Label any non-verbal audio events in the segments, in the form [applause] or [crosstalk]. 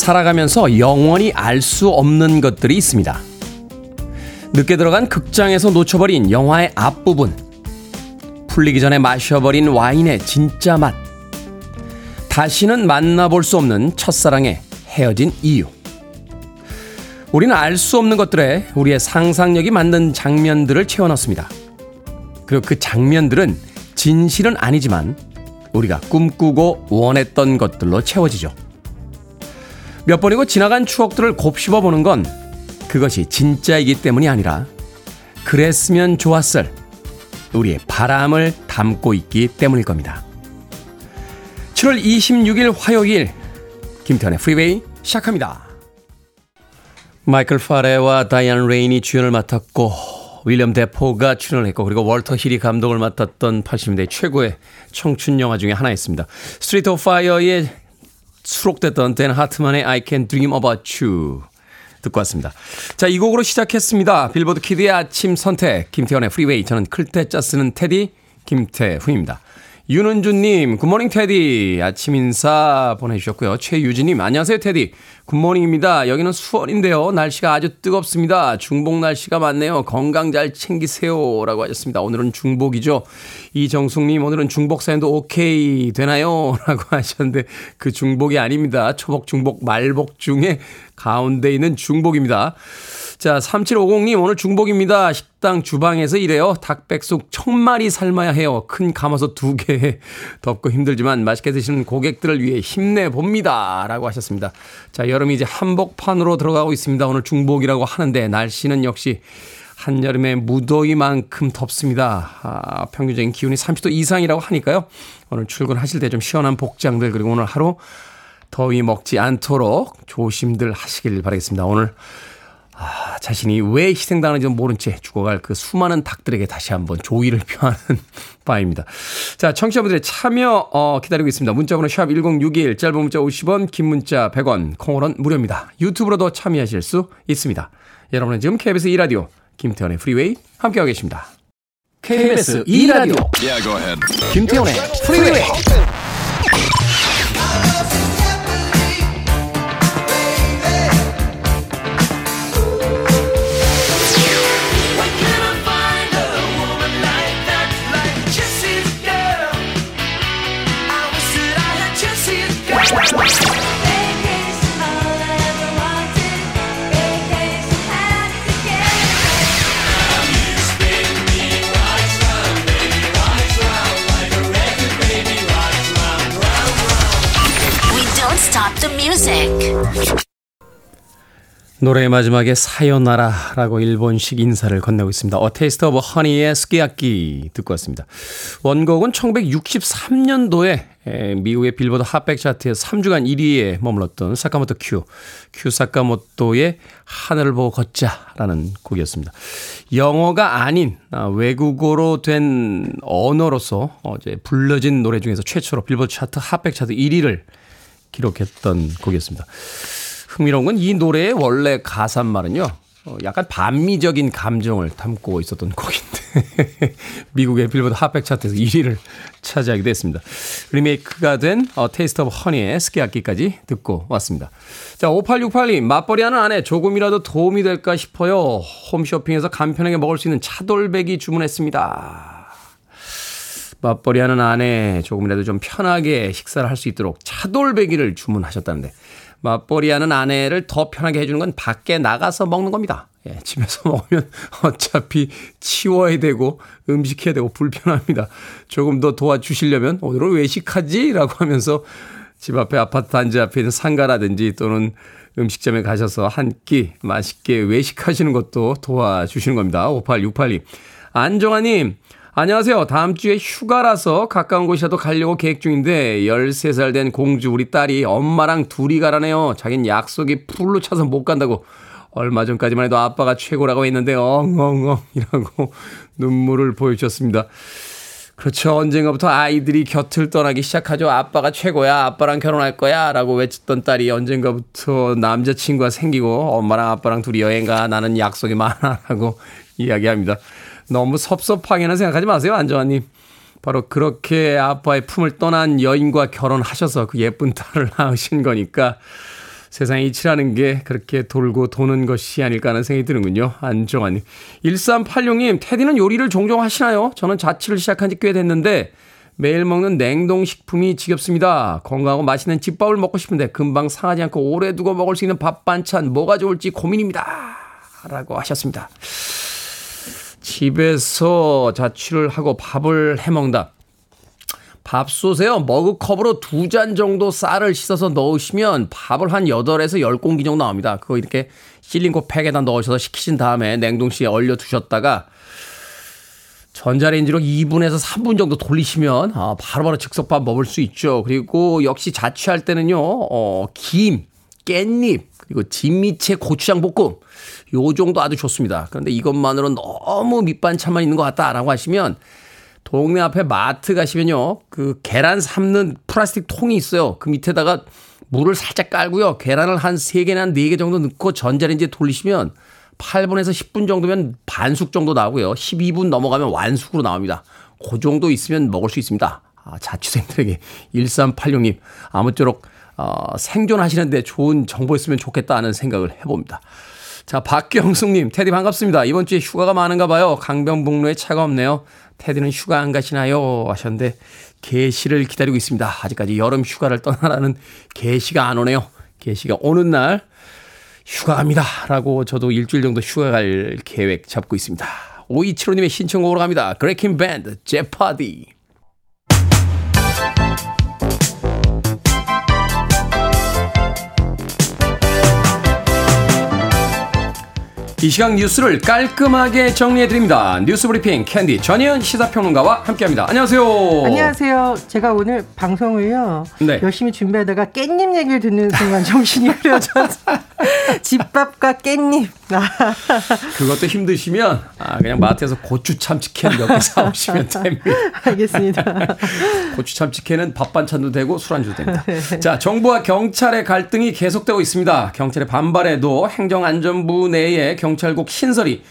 살아가면서 영원히 알 수 없는 것들이 있습니다. 늦게 들어간 극장에서 놓쳐버린 영화의 앞부분. 풀리기 전에 마셔버린 와인의 진짜 맛. 다시는 만나볼 수 없는 첫사랑의 헤어진 이유. 우리는 알 수 없는 것들에 우리의 상상력이 만든 장면들을 채워넣습니다. 그리고 그 장면들은 진실은 아니지만 우리가 꿈꾸고 원했던 것들로 채워지죠. 몇 번이고 지나간 추억들을 곱씹어 보는 건 그것이 진짜이기 때문이 아니라 그랬으면 좋았을 우리의 바람을 담고 있기 때문일 겁니다. 7월 26일 화요일 김태훈의 프리웨이 시작합니다. 마이클 파레와 다이안 레인이 주연을 맡았고 윌리엄 데포가 출연을 했고 그리고 월터 힐이 감독을 맡았던 80년대 최고의 청춘 영화 중에 하나였습니다. Street of Fire에 수록됐던 댄 하트만의 I Can Dream About You 듣고 왔습니다. 자, 이 곡으로 시작했습니다. 빌보드 키드의 아침 선택, 김태훈의 프리웨이. 저는 클 태 자 쓰는 테디, 김태훈입니다. 윤은주님, good morning 테디. 아침 인사 보내주셨고요. 최유진님, 안녕하세요 테디. Good morning입니다. 여기는 수원인데요. 날씨가 아주 뜨겁습니다. 중복 날씨가 많네요. 건강 잘 챙기세요. 라고 하셨습니다. 오늘은 중복이죠. 이정숙님, 오늘은 중복 사연도 오케이 되나요? [laughs] 라고 하셨는데 그 중복이 아닙니다. 초복, 중복, 말복 중에 가운데 있는 중복입니다. 자, 3750님, 오늘 중복입니다. 식당 주방에서 일해요. 닭백숙 천마리 삶아야 해요. 큰 감아서 두 개. [laughs] 덥고 힘들지만 맛있게 드시는 고객들을 위해 힘내봅니다. 라고 하셨습니다. 자, 여름이 이제 한복판으로 들어가고 있습니다. 오늘 중복이라고 하는데, 날씨는 역시 한여름의 무더위만큼 덥습니다. 아, 평균적인 기온이 30도 이상이라고 하니까요. 오늘 출근하실 때 좀 시원한 복장들, 그리고 오늘 하루 더위 먹지 않도록 조심들 하시길 바라겠습니다. 오늘 아, 자신이 왜 희생당하는지 모른 채 죽어갈 그 수많은 닭들에게 다시 한번 조의를 [laughs] 표하는 바입니다. 자, 청취자분들의 참여 어, 기다리고 있습니다. 문자번호 샵 1061, 짧은 문자 50원, 긴 문자 100원, 콩으로는 무료입니다. 유튜브로도 참여하실 수 있습니다. 여러분은 지금 KBS 2라디오 김태현의 프리웨이 함께하고 계십니다. KBS 2라디오 yeah, 김태현의 프리웨이 노래의 마지막에 사요나라라고 일본식 인사를 건네고 있습니다. Taste of Honey의 스키야키 듣고 왔습니다. 원곡은 1963년도에 미국의 빌보드 핫백 차트에서 3주간 1위에 머물렀던 사카모토 큐, 큐 사카모토의 하늘을 보고 걷자라는 곡이었습니다. 영어가 아닌 아, 외국어로 된 언어로서 어제 불러진 노래 중에서 최초로 빌보드 차트 핫백 차트 1위를 기록했던 곡이었습니다. 흥미로운 건 이 노래의 원래 가사말은요. 어, 약간 반미적인 감정을 담고 있었던 곡인데 [laughs] 미국의 빌보드 핫백 차트에서 1위를 차지하기도 했습니다. 리메이크가 된 어, Taste of Honey의 스키야키까지 듣고 왔습니다. 자, 5868님, 맞벌이 하는 아내 조금이라도 도움이 될까 싶어요. 홈쇼핑에서 간편하게 먹을 수 있는 차돌배기 주문했습니다. 맞벌이 하는 아내 조금이라도 좀 편하게 식사를 할 수 있도록 차돌배기를 주문하셨다는데 맞벌이하는 아내를 더 편하게 해주는 건 밖에 나가서 먹는 겁니다. 예, 집에서 [laughs] 먹으면 어차피 치워야 되고 음식해야 되고 불편합니다. 조금 더 도와주시려면 오늘은 외식하지? 라고 하면서 집 앞에 아파트 단지 앞에 있는 상가라든지 또는 음식점에 가셔서 한 끼 맛있게 외식하시는 것도 도와주시는 겁니다. 5868님. 안정아님, 안녕하세요. 다음 주에 휴가라서 가까운 곳이라도 가려고 계획 중인데 13살 된 공주 우리 딸이 엄마랑 둘이 가라네요. 자긴 약속이 풀로 차서 못 간다고. 얼마 전까지만 해도 아빠가 최고라고 했는데 엉엉엉이라고 눈물을 보여주셨습니다. 그렇죠. 언젠가부터 아이들이 곁을 떠나기 시작하죠. 아빠가 최고야. 아빠랑 결혼할 거야. 라고 외쳤던 딸이 언젠가부터 남자친구가 생기고 엄마랑 아빠랑 둘이 여행 가. 나는 약속이 많아. 라고 [laughs] 이야기합니다. 너무 섭섭하게는 생각하지 마세요, 안정환님. 바로 그렇게 아빠의 품을 떠난 여인과 결혼하셔서 그 예쁜 딸을 [laughs] 낳으신 거니까 세상의 이치라는 게 그렇게 돌고 도는 것이 아닐까 하는 생각이 드는군요. 안정환님. 1386님, 테디는 요리를 종종 하시나요? 저는 자취를 시작한 지 꽤 됐는데 매일 먹는 냉동식품이 지겹습니다. 건강하고 맛있는 집밥을 먹고 싶은데 금방 상하지 않고 오래 두고 먹을 수 있는 밥 반찬 뭐가 좋을지 고민입니다. 라고 하셨습니다. 집에서 자취를 하고 밥을 해 먹는다. 밥솥에요. 머그컵으로 두 잔 정도 쌀을 씻어서 넣으시면 밥을 한 8에서 10공기 정도 나옵니다. 그거 이렇게 실링고 팩에다 넣으셔서 식히신 다음에 냉동실에 얼려 두셨다가 전자레인지로 2분에서 3분 정도 돌리시면 아, 바로바로 즉석밥 먹을 수 있죠. 그리고 역시 자취할 때는요. 어, 김, 깻잎, 그리고 진미채 고추장 볶음 요 정도 아주 좋습니다. 그런데 이것만으로 너무 밑반찬만 있는 것 같다라고 하시면 동네 앞에 마트 가시면요. 그 계란 삶는 플라스틱 통이 있어요. 그 밑에다가 물을 살짝 깔고요. 계란을 한 3개나 4개 정도 넣고 전자레인지에 돌리시면 8분에서 10분 정도면 반숙 정도 나오고요. 12분 넘어가면 완숙으로 나옵니다. 그 정도 있으면 먹을 수 있습니다. 아, 자취생들에게 [laughs] 1386님 아무쪼록 어, 생존하시는데 좋은 정보였으면 좋겠다 하는 생각을 해봅니다. 자, 박경숙님, 테디 반갑습니다. 이번 주에 휴가가 많은가 봐요. 강변북로에 차가 없네요. 테디는 휴가 안 가시나요? 하셨는데, 개시를 기다리고 있습니다. 아직까지 여름 휴가를 떠나라는 개시가 안 오네요. 개시가 오는 날 휴가 갑니다. 라고 저도 일주일 정도 휴가 갈 계획 잡고 있습니다. 5275님의 신청곡으로 갑니다. 그레킹 밴드, 제파디. 이 시각 뉴스를 깔끔하게 정리해드립니다. 뉴스 브리핑 캔디 전희연 시사평론가와 함께합니다. 안녕하세요. 안녕하세요. 제가 오늘 방송을요 네. 열심히 준비하다가 깻잎 얘기를 듣는 순간 정신이 흐려져서 [laughs] 집밥과 깻잎. 그것도 힘드시면 아, 그냥 마트에서 고추 참치캔 몇 개 사오시면 됩니다. 알겠습니다. [laughs] 고추 참치캔은 밥 반찬도 되고 술안주도 됩니다. 네. 자, 정부와 경찰의 갈등이 계속되고 있습니다. 경찰의 반발에도 행정안전부 내에 경 찰국 신설이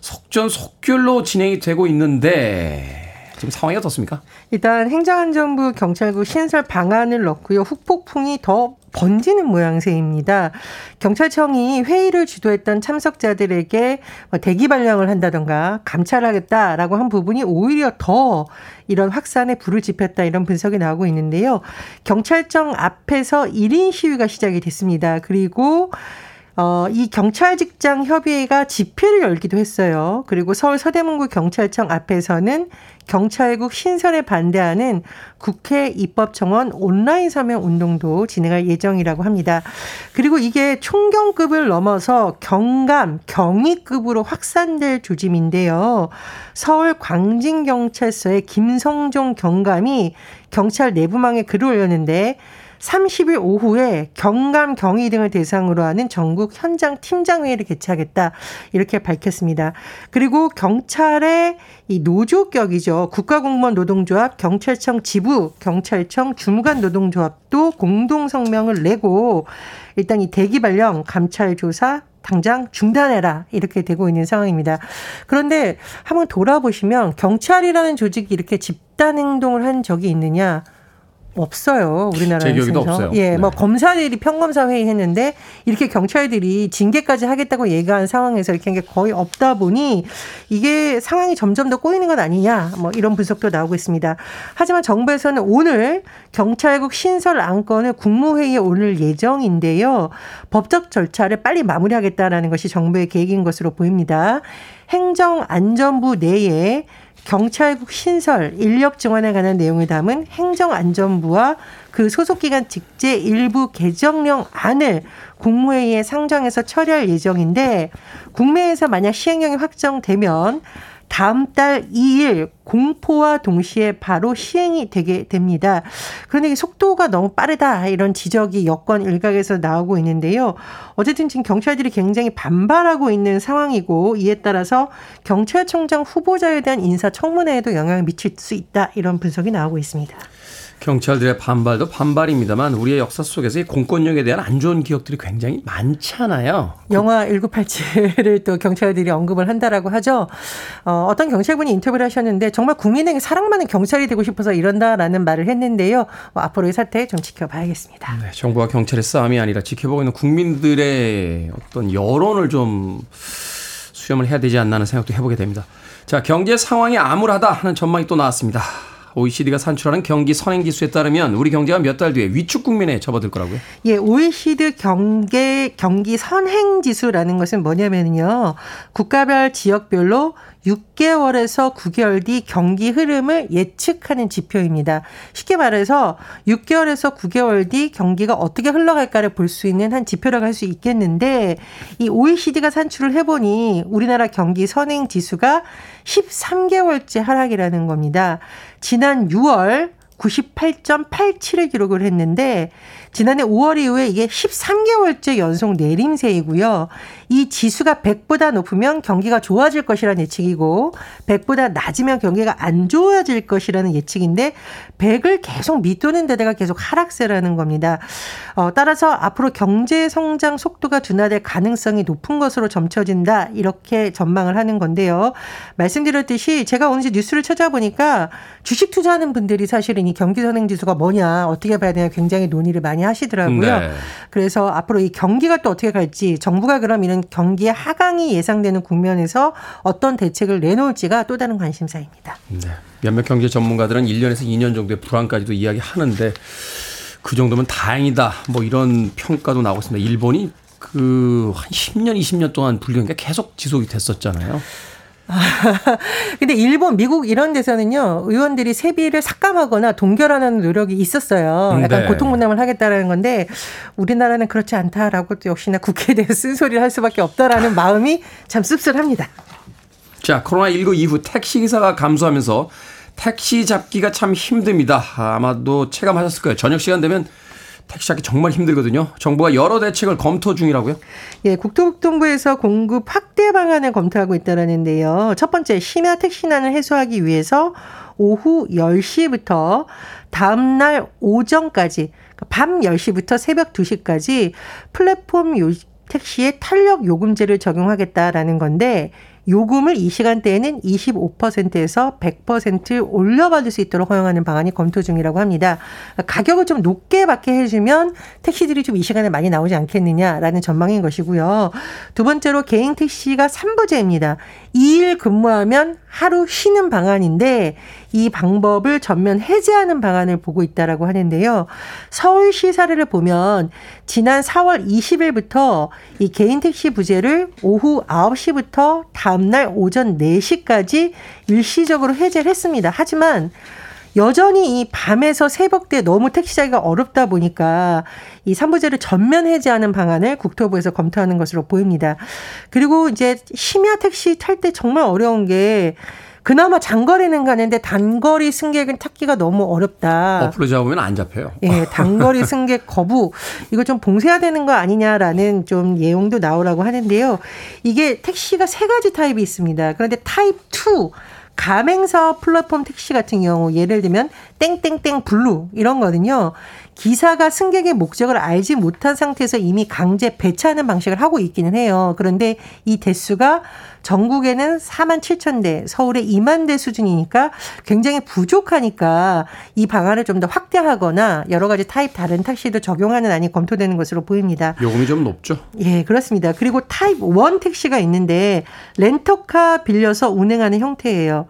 속전속결로 진행이 되고 있는데 지금 상황이 어떻습니까? 일단 행정안전부 경찰국 신설 방안을 넣고요. 후폭풍이 더 번지는 모양새입니다. 경찰청이 회의를 주도했던 참석자들에게 뭐 대기 발령을 한다던가 감찰하겠다라고 한 부분이 오히려 더 이런 확산에 불을 지폈다 이런 분석이 나오고 있는데요. 경찰청 앞에서 1인 시위가 시작이 됐습니다. 그리고 어, 이 경찰 직장 협의회가 집회를 열기도 했어요. 그리고 서울 서대문구 경찰청 앞에서는 경찰국 신설에 반대하는 국회 입법청원 온라인 서명 운동도 진행할 예정이라고 합니다. 그리고 이게 총경급을 넘어서 경감, 경위급으로 확산될 조짐인데요. 서울 광진경찰서의 김성종 경감이 경찰 내부망에 글을 올렸는데 30일 오후에 경감 경위 등을 대상으로 하는 전국 현장 팀장회의를 개최하겠다 이렇게 밝혔습니다. 그리고 경찰의 이 노조격이죠. 국가공무원 노동조합, 경찰청 지부, 경찰청 주무관 노동조합도 공동 성명을 내고 일단 이 대기 발령, 감찰 조사 당장 중단해라 이렇게 되고 있는 상황입니다. 그런데 한번 돌아보시면 경찰이라는 조직이 이렇게 집단 행동을 한 적이 있느냐? 없어요. 우리나라에서. 없어요. 예, 뭐 네. 뭐 검사들이 평검사 회의 했는데 이렇게 경찰들이 징계까지 하겠다고 얘기한 상황에서 이렇게 게 거의 없다 보니 이게 상황이 점점 더 꼬이는 것 아니냐 뭐 이런 분석도 나오고 있습니다. 하지만 정부에서는 오늘 경찰국 신설 안건을 국무회의에 오늘 예정인데요. 법적 절차를 빨리 마무리하겠다라는 것이 정부의 계획인 것으로 보입니다. 행정안전부 내에 경찰국 신설 인력 증원에 관한 내용을 담은 행정안전부와 그 소속기관 직제 일부 개정령 안을 국무회의에 상정해서 처리할 예정인데 국내에서 만약 시행령이 확정되면 다음 달 2일 공포와 동시에 바로 시행이 되게 됩니다. 그런데 이 속도가 너무 빠르다 이런 지적이 여권 일각에서 나오고 있는데요. 어쨌든 지금 경찰들이 굉장히 반발하고 있는 상황이고 이에 따라서 경찰청장 후보자에 대한 인사 청문회에도 영향을 미칠 수 있다 이런 분석이 나오고 있습니다. 경찰들의 반발도 반발입니다만 우리의 역사 속에서 이 공권력에 대한 안 좋은 기억들이 굉장히 많잖아요. 영화 1987을 또 경찰들이 언급을 한다라고 하죠. 어, 어떤 경찰분이 인터뷰를 하셨는데 정말 국민에게 사랑받는 경찰이 되고 싶어서 이런다라는 말을 했는데요. 어, 앞으로의 사태 좀 지켜봐야겠습니다. 네, 정부와 경찰의 싸움이 아니라 지켜보고 있는 국민들의 어떤 여론을 좀 수렴을 해야 되지 않나 하는 생각도 해보게 됩니다. 자, 경제 상황이 암울하다 하는 전망이 또 나왔습니다. OECD가 산출하는 경기 선행 지수에 따르면 우리 경제가 몇 달 뒤에 위축 국면에 접어들 거라고요? 예, OECD 경계 경기 선행 지수라는 것은 뭐냐면요. 국가별 지역별로 6개월에서 9개월 뒤 경기 흐름을 예측하는 지표입니다. 쉽게 말해서 6개월에서 9개월 뒤 경기가 어떻게 흘러갈까를 볼 수 있는 한 지표라고 할 수 있겠는데 이 OECD가 산출을 해보니 우리나라 경기 선행 지수가 13개월째 하락이라는 겁니다. 지난 6월 98.87을 기록을 했는데 지난해 5월 이후에 이게 13개월째 연속 내림세이고요. 이 지수가 100보다 높으면 경기가 좋아질 것이라는 예측이고 100보다 낮으면 경기가 안 좋아질 것이라는 예측인데 100을 계속 밑도는 데다가 계속 하락세라는 겁니다. 어, 따라서 앞으로 경제 성장 속도가 둔화될 가능성이 높은 것으로 점쳐진다. 이렇게 전망을 하는 건데요. 말씀드렸듯이 제가 오늘 뉴스를 찾아보니까 주식 투자하는 분들이 사실은 이 경기 선행 지수가 뭐냐 어떻게 봐야 되냐 굉장히 논의를 많이 하시더라고요. 네. 그래서 앞으로 이 경기가 또 어떻게 갈지 정부가 그럼 이런 경기의 하강이 예상되는 국면에서 어떤 대책을 내놓을지가 또 다른 관심사입니다. 네. 몇몇 경제 전문가들은 1년에서 2년 정도의 불안까지도 이야기하는데 그 정도면 다행이다. 뭐 이런 평가도 나오고 있습니다. 일본이 그 한 10년, 20년 동안 불경기가 계속 지속이 됐었잖아요. [laughs] 근데 일본, 미국 이런 데서는요, 의원들이 세비를 삭감하거나 동결하는 노력이 있었어요. 음, 약간 네. 고통분담을 하겠다라는 건데, 우리나라는 그렇지 않다라고 또 역시나 국회에 대해 쓴소리를 할 수밖에 없다라는 마음이 참 씁쓸합니다. 자, 코로나19 이후 택시기사가 감소하면서 택시 잡기가 참 힘듭니다. 아마도 체감하셨을 거예요. 저녁 시간 되면 택시 잡기 정말 힘들거든요. 정부가 여러 대책을 검토 중이라고요? 예, 국토교통부에서 공급 확대 방안을 검토하고 있다라는데요. 첫 번째 심야 택시난을 해소하기 위해서 오후 10시부터 다음 날 오전까지 그러니까 밤 10시부터 새벽 2시까지 플랫폼 요, 택시에 탄력 요금제를 적용하겠다라는 건데 요금을 이 시간대에는 25%에서 100% 올려받을 수 있도록 허용하는 방안이 검토 중이라고 합니다. 가격을 좀 높게 받게 해주면 택시들이 좀 이 시간에 많이 나오지 않겠느냐라는 전망인 것이고요. 두 번째로 개인 택시가 3부제입니다. 2일 근무하면 하루 쉬는 방안인데 이 방법을 전면 해제하는 방안을 보고 있다라고 하는데요. 서울시 사례를 보면 지난 4월 20일부터 이 개인 택시 부재를 오후 9시부터 다음날 오전 4시까지 일시적으로 해제를 했습니다. 하지만 여전히 이 밤에서 새벽 때 너무 택시 자기가 어렵다 보니까 이 삼부제를 전면 해제하는 방안을 국토부에서 검토하는 것으로 보입니다. 그리고 이제 심야 택시 탈 때 정말 어려운 게 그나마 장거리는 가는데 단거리 승객은 찾기가 너무 어렵다. 어플로 잡으면 안 잡혀요. 예, 단거리 승객 거부 이거 좀 봉쇄해야 되는 거 아니냐라는 좀 얘기도 나오고 하는데요. 이게 택시가 세 가지 타입이 있습니다. 그런데 타입 2 가맹사업 플랫폼 택시 같은 경우 예를 들면 땡땡땡 블루 이런 거는요. 기사가 승객의 목적을 알지 못한 상태에서 이미 강제 배차하는 방식을 하고 있기는 해요. 그런데 이 대수가 전국에는 4만 7천 대, 서울에 2만 대 수준이니까 굉장히 부족하니까 이 방안을 좀 더 확대하거나 여러 가지 타입 다른 택시도 적용하는 안이 검토되는 것으로 보입니다. 요금이 좀 높죠? 예, 그렇습니다. 그리고 타입 1 택시가 있는데 렌터카 빌려서 운행하는 형태예요.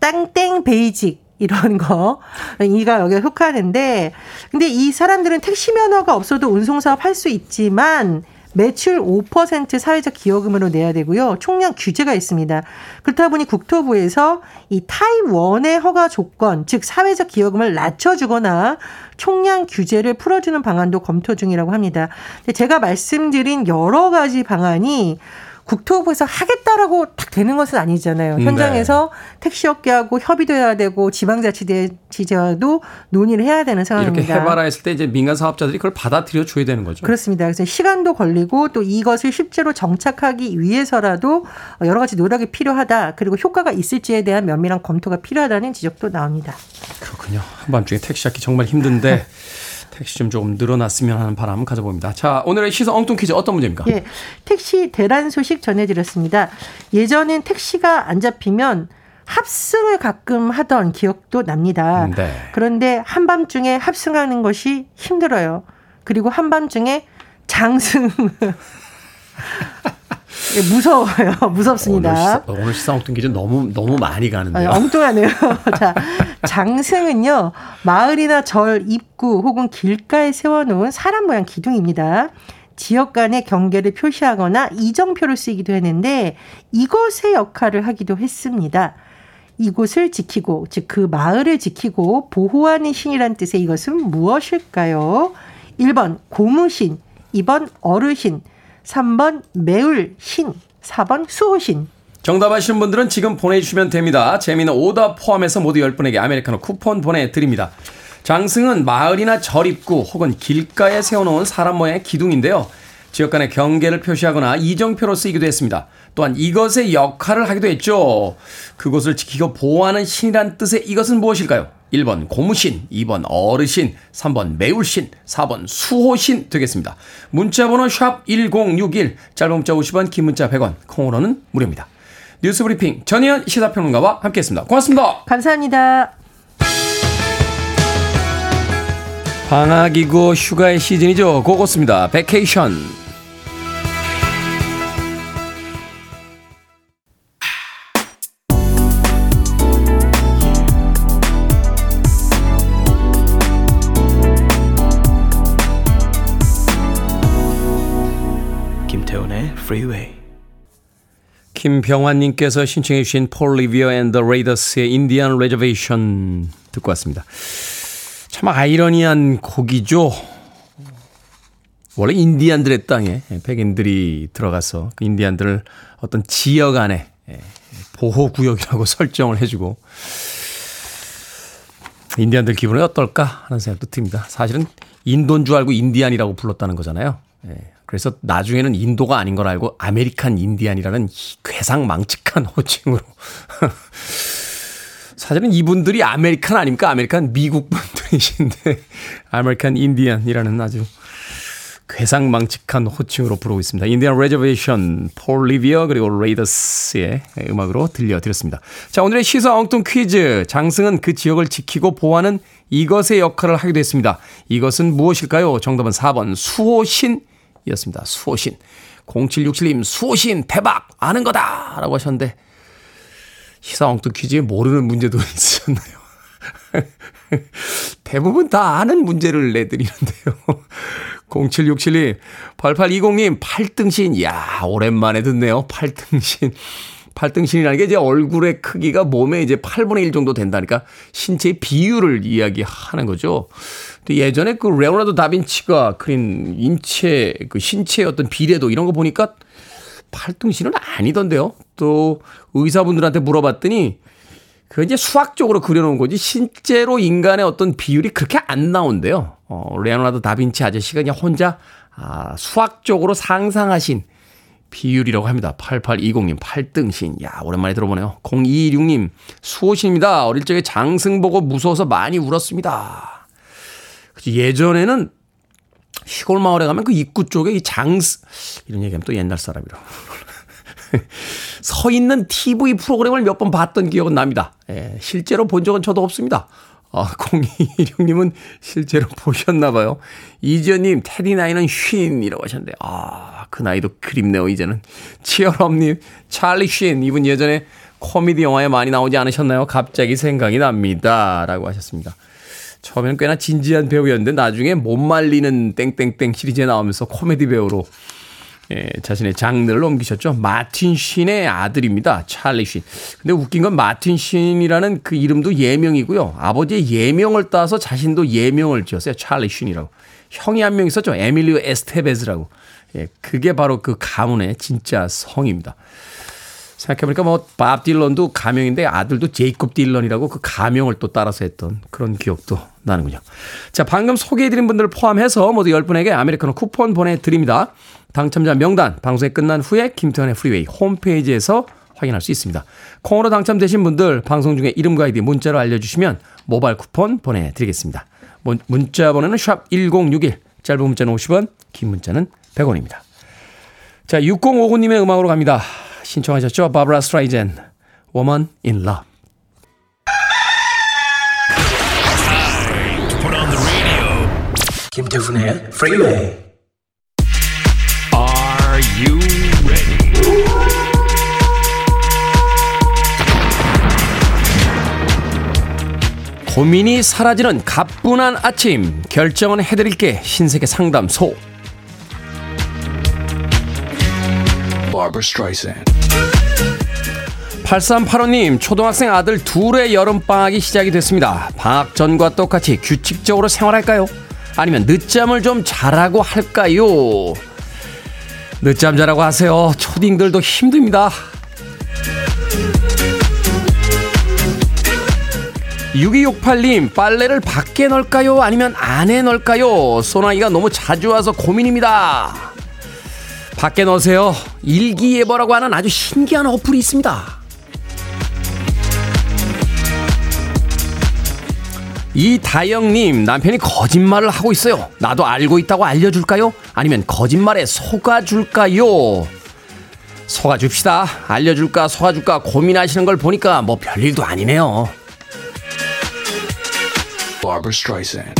땡땡 베이직 이런 거 이가 여기에 속하는데 근데 이 사람들은 택시 면허가 없어도 운송 사업 할 수 있지만 매출 5% 사회적 기여금으로 내야 되고요. 총량 규제가 있습니다. 그렇다 보니 국토부에서 이 타입 1의 허가 조건, 즉 사회적 기여금을 낮춰주거나 총량 규제를 풀어주는 방안도 검토 중이라고 합니다. 제가 말씀드린 여러 가지 방안이 국토부에서 하겠다라고 딱 되는 것은 아니잖아요. 네. 현장에서 네. 택시업계하고 협의도 해야 되고 지방자치제와도 논의를 해야 되는 상황입니다. 이렇게 해봐라 했을 때 이제 민간 사업자들이 그걸 받아들여 줘야 되는 거죠. 그렇습니다. 그래서 시간도 걸리고 또 이것을 실제로 정착하기 위해서라도 여러 가지 노력이 필요하다. 그리고 효과가 있을지에 대한 면밀한 검토가 필요하다는 지적도 나옵니다. 그렇군요. 한밤중에 택시 잡기 정말 힘든데 [laughs] 택시 좀 조금 늘어났으면 하는 바람 가져봅니다. 자, 오늘의 시선 엉뚱 퀴즈 어떤 문제입니까? 예, 택시 대란 소식 전해드렸습니다. 예전엔 택시가 안 잡히면 합승을 가끔 하던 기억도 납니다. 네. 그런데 한밤중에 합승하는 것이 힘들어요. 그리고 한밤중에 장승 예, [laughs] 무서워요. [laughs] 무섭습니다. 오늘 오늘 시사 엉뚱 퀴즈 너무 너무 많이 가는데요. 아, 엉뚱하네요. [laughs] 자, 장승은요, 마을이나 절, 입구 혹은 길가에 세워놓은 사람 모양 기둥입니다. 지역 간의 경계를 표시하거나 이정표를 쓰기도 했는데 이것의 역할을 하기도 했습니다. 이곳을 지키고, 즉 그 마을을 지키고 보호하는 신이란 뜻의 이것은 무엇일까요? 1번 고무신, 2번 어르신, 3번 매울신, 4번 수호신. 정답 아시는 분들은 지금 보내주시면 됩니다. 재미는 오답 포함해서 모두 10분에게 아메리카노 쿠폰 보내드립니다. 장승은 마을이나 절 입구 혹은 길가에 세워놓은 사람 모양의 기둥인데요. 지역 간의 경계를 표시하거나 이정표로 쓰이기도 했습니다. 또한 이것의 역할을 하기도 했죠. 그곳을 지키고 보호하는 신이란 뜻의 이것은 무엇일까요? 1번 고무신, 2번 어르신, 3번 매울신, 4번 수호신 되겠습니다. 문자번호 샵 1061, 짧은 문자 50원, 긴 문자 100원, 콩으로는 무료입니다. 뉴스 브리핑 전희연 시사평론가와 함께했습니다. 고맙습니다. 감사합니다. 방학이고 휴가의 시즌이죠. 고고스입니다. Vacation. Freeway. 김병환님께서 신청해 주신 Paul Revere and the Raiders의 Indian Reservation 듣고 왔습니다. 참 아이러니한 곡이죠. 원래 인디안들의 땅에 백인들이 들어가서 그 인디안들을 어떤 지역 안에 보호구역이라고 [laughs] 설정을 해주고 인디안들 기분이 어떨까 하는 생각도 듭니다. 사실은 인도인 줄 알고 인디안이라고 불렀다는 거잖아요. 예. 그래서 나중에는 인도가 아닌 걸 알고 American Indian이라는 괴상 망측한 호칭으로. [laughs] 사실은 이분들이 American 아닙니까? American 미국 분들이신데, [laughs] American Indian이라는 아주 괴상 망측한 호칭으로 부르고 있습니다. Indian Reservation, Paul Revere, 그리고 Raiders의 음악으로 들려드렸습니다. 자, 오늘의 시사 엉뚱 퀴즈. 장승은 그 지역을 지키고 보호하는 이것의 역할을 하기도 했습니다. 이것은 무엇일까요? 정답은 4번 수호신 이었습니다. 수호신. 0767님, 수호신, 대박! 아는 거다! 라고 하셨는데, 시사 엉뚱 퀴즈에 모르는 문제도 [laughs] 있으셨나요? [laughs] 대부분 다 아는 문제를 내드리는데요. 0767님, 8820님, 8등신. 야 오랜만에 듣네요. 8등신. 8등신이라는 게 이제 얼굴의 크기가 몸의 이제 8분의 1 정도 된다니까 신체의 비율을 이야기하는 거죠. 근데 예전에 그 레오나르도 다빈치가 그린 인체 그 신체의 어떤 비례도 이런 거 보니까 8등신은 아니던데요. 또 의사분들한테 물어봤더니 그 이제 수학적으로 그려놓은 거지 실제로 인간의 어떤 비율이 그렇게 안 나온대요. 어, 레오나르도 다빈치 아저씨가 그냥 혼자 아, 수학적으로 상상하신 비율이라고 합니다. 8820님 8등신. 야, 오랜만에 들어보네요. 0226님 수호신입니다. 어릴 적에 장승 보고 무서워서 많이 울었습니다. 예전에는 시골 마을에 가면 그 입구 쪽에 이 장스 이런 얘기하면 또 옛날 사람이라 [laughs] 서 있는 TV 프로그램을 몇 번 봤던 기억은 납니다. 예, 실제로 본 적은 저도 없습니다. 아, 0216님은 실제로 보셨나 봐요. 이지연님, 테디 나이는 쉰이라고 하셨는데, 아, 그 나이도 그립네요, 이제는. 치얼업님, 찰리 쉰. 이분 예전에 코미디 영화에 많이 나오지 않으셨나요? 갑자기 생각이 납니다. 라고 하셨습니다. 처음에는 꽤나 진지한 배우였는데, 나중에 못 말리는 땡땡땡 시리즈에 나오면서 코미디 배우로 예, 자신의 장르를 옮기셨죠. 마틴 쉰의 아들입니다. 찰리 쉰. 근데 웃긴 건 마틴 쉰이라는 그 이름도 예명이고요. 아버지의 예명을 따서 자신도 예명을 지었어요. 찰리 쉰이라고. 형이 한 명 있었죠. 에밀리오 에스테베즈라고. 예, 그게 바로 그 가문의 진짜 성입니다. 생각해보니까 뭐, 밥 딜런도 가명인데 아들도 제이콥 딜런이라고 그 가명을 또 따라서 했던 그런 기억도 나는군요. 자, 방금 소개해드린 분들 포함해서 모두 10분에게 아메리카노 쿠폰 보내드립니다. 당첨자 명단 방송이 끝난 후에 김태훈의 프리웨이 홈페이지에서 확인할 수 있습니다. 콩으로 당첨되신 분들 방송 중에 이름과 아이디 문자로 알려주시면 모바일 쿠폰 보내드리겠습니다. 문자 번호는 샵 1061, 짧은 문자는 50원, 긴 문자는 100원입니다. 자, 6059님의 음악으로 갑니다. 신청하셨죠? 바브라 스트라이젠, Woman in Love. 김태훈의 Freeway. Are you ready? 고민이 사라지는 가뿐한 아침 결정은 해드릴게 신세계 상담소 Barbara Streisand. 8385님 초등학생 아들 둘의 여름방학이 시작이 됐습니다 방학 전과 똑같이 규칙적으로 생활할까요? 아니면 늦잠을 좀 자라고 할까요? 늦잠 자라고 하세요 초딩들도 힘듭니다 6268님, 빨래를 밖에 넣을까요? 아니면 안에 넣을까요? 소나기가 너무 자주 와서 고민입니다. 밖에 넣으세요. 일기예보라고 하는 아주 신기한 어플이 있습니다. 이다영님, 남편이 거짓말을 하고 있어요. 나도 알고 있다고 알려줄까요? 아니면 거짓말에 속아줄까요? 속아줍시다. 알려줄까, 속아줄까 고민하시는 걸 보니까 뭐 별일도 아니네요. Barbara Streisand.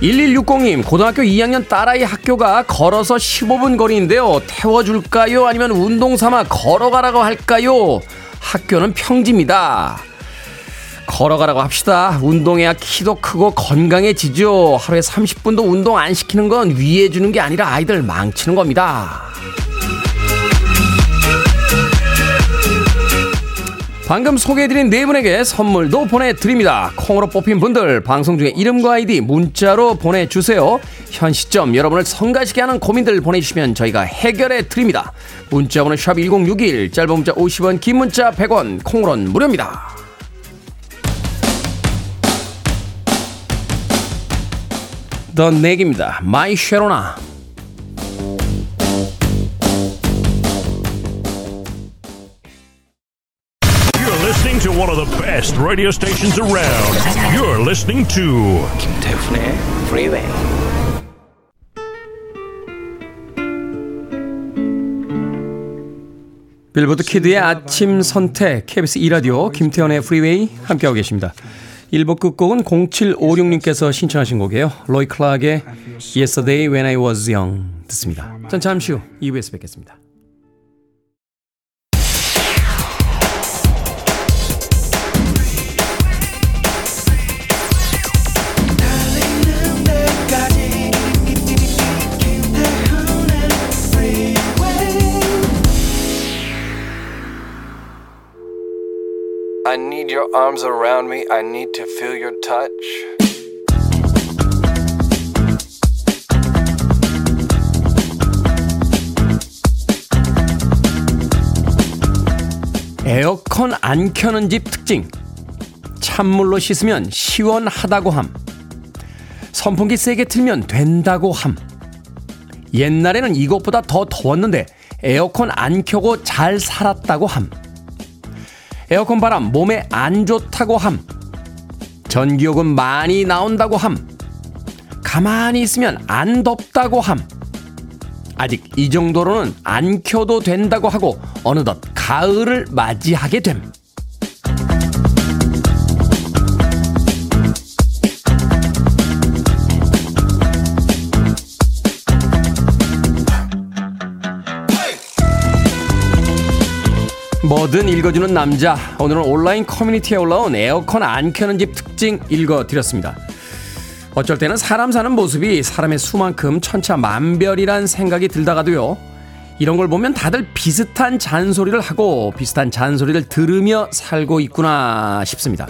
1160님, 고등학교 2학년 딸아이 학교가 걸어서 15분 거리인데요. 태워줄까요? 아니면 운동 삼아 걸어가라고 할까요? 학교는 평지입니다. 걸어가라고 합시다. 운동해야 키도 크고 건강해지죠. 하루에 30분도 운동 안 시키는 건 위해 주는 게 아니라 아이들 망치는 겁니다. 방금 소개해드린 네 분에게 선물도 보내드립니다. 콩으로 뽑힌 분들 방송 중에 이름과 아이디 문자로 보내주세요. 현 시점 여러분을 성가시게 하는 고민들 보내주시면 저희가 해결해 드립니다. 문자 번호 샵 1061 짧은 문자 50원 긴 문자 100원 콩으로는 무료입니다. The Knack입니다. My Sharona You're listening to one of the best radio stations around. You're listening to 김태훈의 Freeway. 빌보드 Kid의 아침 선택 KBS 2 라디오 김태훈의 Freeway 함께하고 계십니다. 1부 끝곡은 0756님께서 신청하신 곡이에요. 로이 클락의 Yesterday When I Was Young 듣습니다. 전 잠시 후 2부에서 뵙겠습니다. I need your arms around me. I need to feel your touch. 에어컨 안 켜는 집 특징. 찬물로 씻으면 시원하다고 함. 선풍기 세게 틀면 된다고 함. 옛날에는 이것보다 더 더웠는데 에어컨 안 켜고 잘 살았다고 함. 에어컨 바람 몸에 안 좋다고 함. 전기요금 많이 나온다고 함. 가만히 있으면 안 덥다고 함. 아직 이 정도로는 안 켜도 된다고 하고 어느덧 가을을 맞이하게 됨. 뭐든 읽어주는 남자. 오늘은 온라인 커뮤니티에 올라온 에어컨 안 켜는 집 특징 읽어드렸습니다. 어쩔 때는 사람 사는 모습이 사람의 수만큼 천차만별이란 생각이 들다가도요. 이런 걸 보면 다들 비슷한 잔소리를 하고 비슷한 잔소리를 들으며 살고 있구나 싶습니다.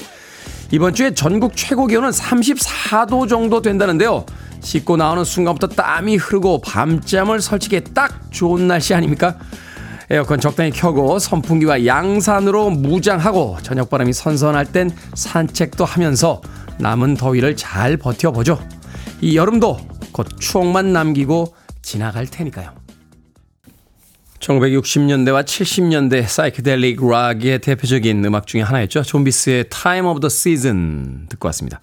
이번 주에 전국 최고 기온은 34도 정도 된다는데요. 씻고 나오는 순간부터 땀이 흐르고 밤잠을 설치기에 딱 좋은 날씨 아닙니까? 에어컨 적당히 켜고 선풍기와 양산으로 무장하고 저녁바람이 선선할 땐 산책도 하면서 남은 더위를 잘 버텨보죠. 이 여름도 곧 추억만 남기고 지나갈 테니까요. 1960년대와 70년대 psychedelic rock의 대표적인 음악 중에 하나였죠. 좀비스의 Time of the Season 듣고 왔습니다.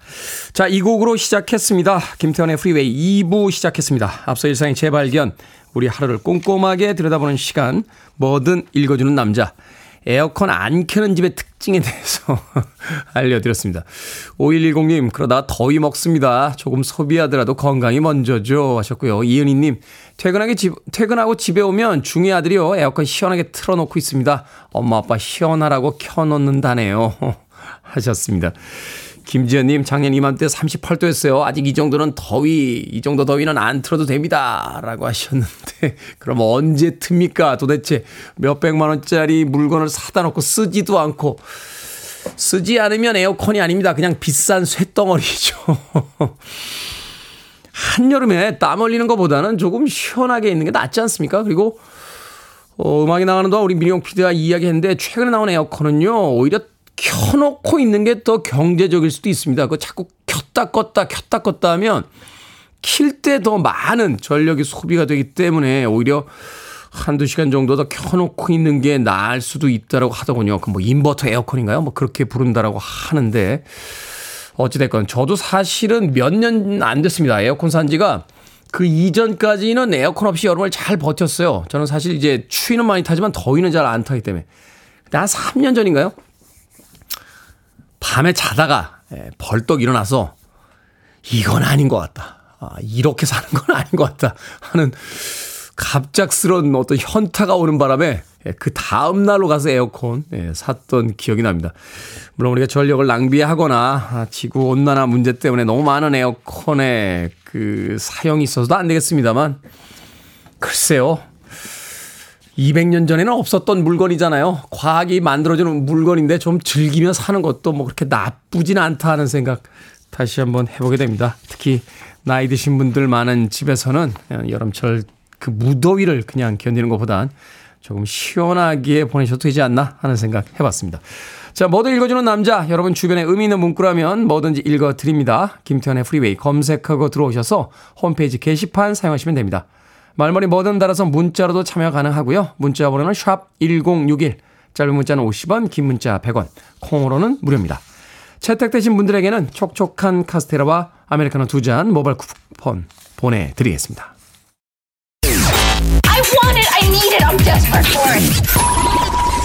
자, 이 곡으로 시작했습니다. 김태훈의 Freeway 2부 시작했습니다. 앞서 일상의 재발견, 우리 하루를 꼼꼼하게 들여다보는 시간, 뭐든 읽어주는 남자. 에어컨 안 켜는 집의 특징에 대해서 [laughs] 알려드렸습니다. 5110님, 그러다 더위 먹습니다. 조금 소비하더라도 건강이 먼저죠. 하셨고요. 이은희님, 퇴근하기 집, 퇴근하고 집에 오면 중이 아들이요. 에어컨 시원하게 틀어놓고 있습니다. 엄마, 아빠 시원하라고 켜놓는다네요. [laughs] 하셨습니다. 김지연님, 작년 이맘때 38도였어요. 아직 이 정도는 더위, 이 정도 더위는 안 틀어도 됩니다. 라고 하셨는데, [laughs] 그럼 언제 틉니까? 도대체 몇백만 원짜리 물건을 사다 놓고 쓰지도 않고, 쓰지 않으면 에어컨이 아닙니다. 그냥 비싼 쇳덩어리죠. [laughs] 한여름에 땀 흘리는 것보다는 조금 시원하게 있는 게 낫지 않습니까? 그리고, 어, 음악이 나가는 동안 우리 민용 PD가 이야기했는데, 최근에 나온 에어컨은요, 오히려 켜놓고 있는 게 더 경제적일 수도 있습니다. 그 자꾸 켰다 껐다 켰다 껐다 하면 킬 때 더 많은 전력이 소비가 되기 때문에 오히려 한두 시간 정도 더 켜놓고 있는 게 나을 수도 있다라고 하더군요. 그 뭐 인버터 에어컨인가요? 뭐 그렇게 부른다라고 하는데 어찌됐건 저도 사실은 몇 년 안 됐습니다. 에어컨 산 지가 그 이전까지는 에어컨 없이 여름을 잘 버텼어요. 저는 사실 이제 추위는 많이 타지만 더위는 잘 안 타기 때문에. 한 3년 전인가요? 밤에 자다가 예, 벌떡 일어나서 이건 아닌 것 같다. 아, 이렇게 사는 건 아닌 것 같다. 하는 갑작스러운 어떤 현타가 오는 바람에 예, 그 다음 날로 가서 에어컨 예, 샀던 기억이 납니다. 물론 우리가 전력을 낭비하거나 아, 지구 온난화 문제 때문에 너무 많은 에어컨의 그 사용이 있어서도 안 되겠습니다만 글쎄요. 200년 전에는 없었던 물건이잖아요. 과학이 만들어주는 물건인데 좀 즐기며 사는 것도 뭐 그렇게 나쁘진 않다 하는 생각 다시 한번 해보게 됩니다. 특히 나이 드신 분들 많은 집에서는 여름철 그 무더위를 그냥 견디는 것보단 조금 시원하게 보내셔도 되지 않나 하는 생각 해봤습니다. 자, 뭐든 읽어주는 남자. 여러분 주변에 의미 있는 문구라면 뭐든지 읽어드립니다. 김태훈의 Freeway 검색하고 들어오셔서 홈페이지 게시판 사용하시면 됩니다. 말머리 뭐든 달아서 문자로도 참여 가능하고요. 문자 번호는 샵 1061, 짧은 문자는 50원, 긴 문자 100원, 콩으로는 무료입니다. 채택되신 분들에게는 촉촉한 카스테라와 아메리카노 두 잔 모바일 쿠폰 보내드리겠습니다. I want it. I need it. I'm desperate for it.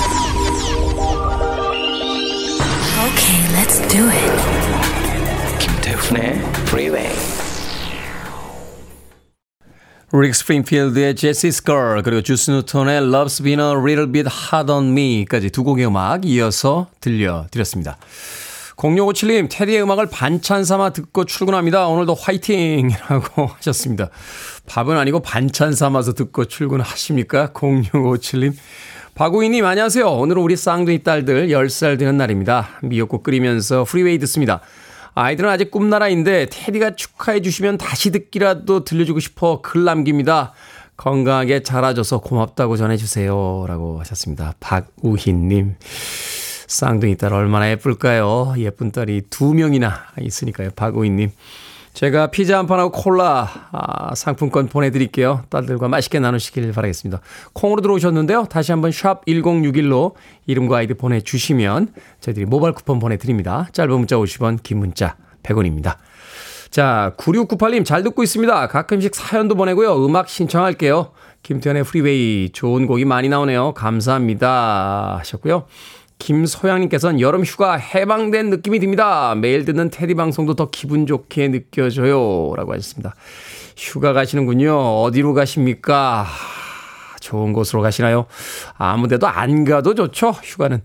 Okay, let's do it. 김태훈의 Freeway. 릭 스프링필드의 Jessie's Girl 그리고 주스 뉴턴의 Love's Been a Little Bit Hard on Me까지 두 곡의 음악 이어서 들려드렸습니다. 0657님, 테디의 음악을 반찬 삼아 듣고 출근합니다. 오늘도 화이팅이라고 [laughs] 하셨습니다. 밥은 아니고 반찬 삼아서 듣고 출근하십니까? 0657님. 박우희님, 안녕하세요. 오늘은 우리 쌍둥이 딸들 10살 되는 날입니다. 미역국 끓이면서 Freeway 듣습니다. 아이들은 아직 꿈나라인데 테디가 축하해 주시면 다시 듣기라도 들려주고 싶어 글 남깁니다. 건강하게 자라줘서 고맙다고 전해주세요. 라고 하셨습니다. 박우희님. 쌍둥이 딸 얼마나 예쁠까요? 예쁜 딸이 두 명이나 있으니까요. 박우희님. 제가 피자 한 판하고 콜라 아, 상품권 보내드릴게요. 딸들과 맛있게 나누시길 바라겠습니다. 콩으로 들어오셨는데요. 다시 한번 샵 1061로 이름과 아이디 보내주시면 저희들이 모바일 쿠폰 보내드립니다. 짧은 문자 50원, 긴 문자 100원입니다. 자, 9698님 잘 듣고 있습니다. 가끔씩 사연도 보내고요. 음악 신청할게요. 김태훈의 Freeway 좋은 곡이 많이 나오네요. 감사합니다. 하셨고요. 김소양님께서는 여름 휴가 해방된 느낌이 듭니다. 매일 듣는 테디 방송도 더 기분 좋게 느껴져요. 라고 하셨습니다. 휴가 가시는군요. 어디로 가십니까? 좋은 곳으로 가시나요? 아무 데도 안 가도 좋죠. 휴가는.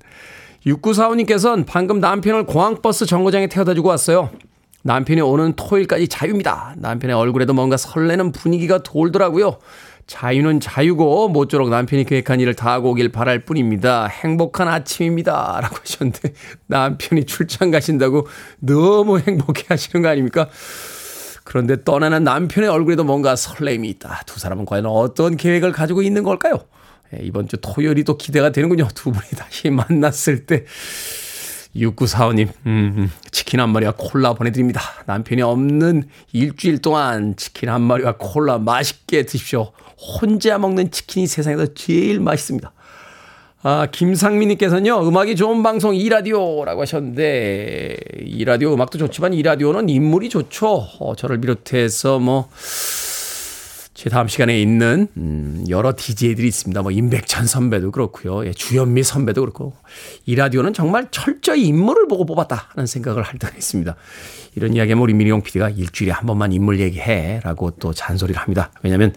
6945님께서는 방금 남편을 공항버스 정거장에 태워다 주고 왔어요. 남편이 오는 토요일까지 자유입니다. 남편의 얼굴에도 뭔가 설레는 분위기가 돌더라고요. 자유는 자유고 모쪼록 남편이 계획한 일을 다 하고 오길 바랄 뿐입니다. 행복한 아침입니다. 라고 하셨는데 남편이 출장 가신다고 너무 행복해 하시는 거 아닙니까? 그런데 떠나는 남편의 얼굴에도 뭔가 설렘이 있다. 두 사람은 과연 어떤 계획을 가지고 있는 걸까요? 예, 이번 주 토요일이 또 기대가 되는군요. 두 분이 다시 만났을 때. 6945님, 음, 음, 치킨 한 마리와 콜라 보내드립니다. 남편이 없는 일주일 동안 치킨 한 마리와 콜라 맛있게 드십시오. 혼자 먹는 치킨이 세상에서 제일 맛있습니다. 아, 김상민님께서는요, 음악이 좋은 방송 이라디오라고 하셨는데, 이라디오 음악도 좋지만 이라디오는 인물이 좋죠. 어, 저를 비롯해서 뭐, 제 다음 시간에 있는, 음, 여러 DJ들이 있습니다. 뭐, 임백천 선배도 그렇고요. 예, 주현미 선배도 그렇고. 이라디오는 정말 철저히 인물을 보고 뽑았다. 하는 생각을 할 때가 있습니다. 이런 이야기하면 우리 미니용 PD가 일주일에 한 번만 인물 얘기해. 라고 또 잔소리를 합니다. 왜냐면,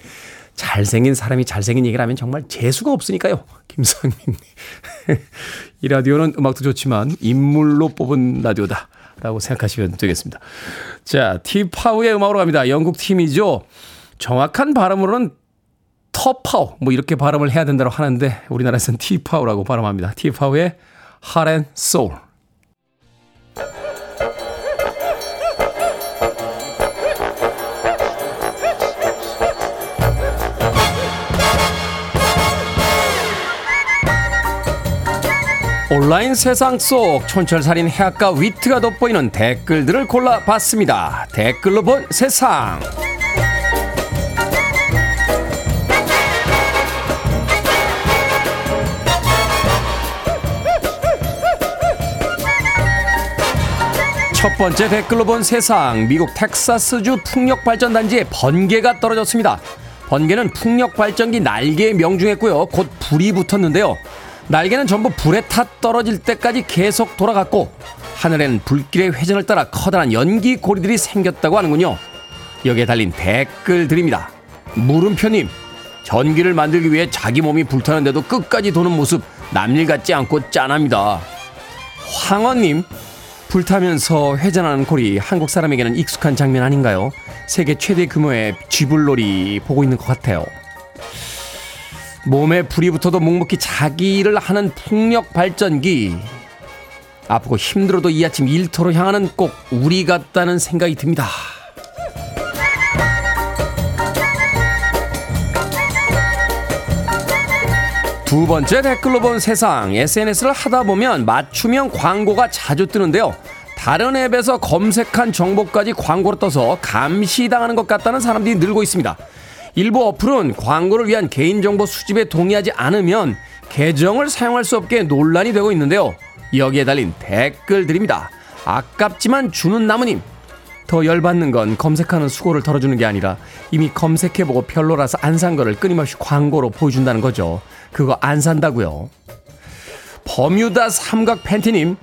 잘생긴 사람이 잘생긴 얘기를 하면 정말 재수가 없으니까요. 김상민. [laughs] 이 라디오는 음악도 좋지만 인물로 뽑은 라디오다. 라고 생각하시면 되겠습니다. 자, 티파우의 음악으로 갑니다. 영국 팀이죠. 정확한 발음으로는 터파우 뭐 이렇게 발음을 해야 된다고 하는데 우리나라에서는 티파우라고 발음합니다. 티파우의 Heart and Soul. 온라인 세상 속 촌철살인 해학과 위트가 돋보이는 댓글들을 골라봤습니다. 댓글로 본 세상. 첫 번째 댓글로 본 세상. 미국 텍사스주 풍력발전단지에 번개가 떨어졌습니다. 번개는 풍력발전기 날개에 명중했고요. 곧 불이 붙었는데요. 날개는 전부 불에 타 떨어질 때까지 계속 돌아갔고 하늘에는 불길의 회전을 따라 커다란 연기 고리들이 생겼다고 하는군요. 여기에 달린 댓글들입니다. 물음표님, 전기를 만들기 위해 자기 몸이 불타는데도 끝까지 도는 모습 남일 같지 않고 짠합니다. 황원님, 불타면서 회전하는 고리 한국 사람에게는 익숙한 장면 아닌가요? 세계 최대 규모의 쥐불놀이 보고 있는 것 같아요. 몸에 불이 붙어도 묵묵히 자기 일을 하는 풍력 발전기. 아프고 힘들어도 이 아침 일터로 향하는 꼭 우리 같다는 생각이 듭니다. 두 번째 댓글로 본 세상 SNS를 하다 보면 맞춤형 광고가 자주 뜨는데요. 다른 앱에서 검색한 정보까지 광고로 떠서 감시당하는 것 같다는 사람들이 늘고 있습니다. 일부 어플은 광고를 위한 개인정보 수집에 동의하지 않으면 계정을 사용할 수 없게 논란이 되고 있는데요. 여기에 달린 댓글들입니다. 아깝지만 주는 나무님. 더 열받는 건 검색하는 수고를 덜어주는 게 아니라 이미 검색해보고 별로라서 안 산 거를 끊임없이 광고로 보여준다는 거죠. 그거 안 산다고요. 버뮤다 삼각 팬티님.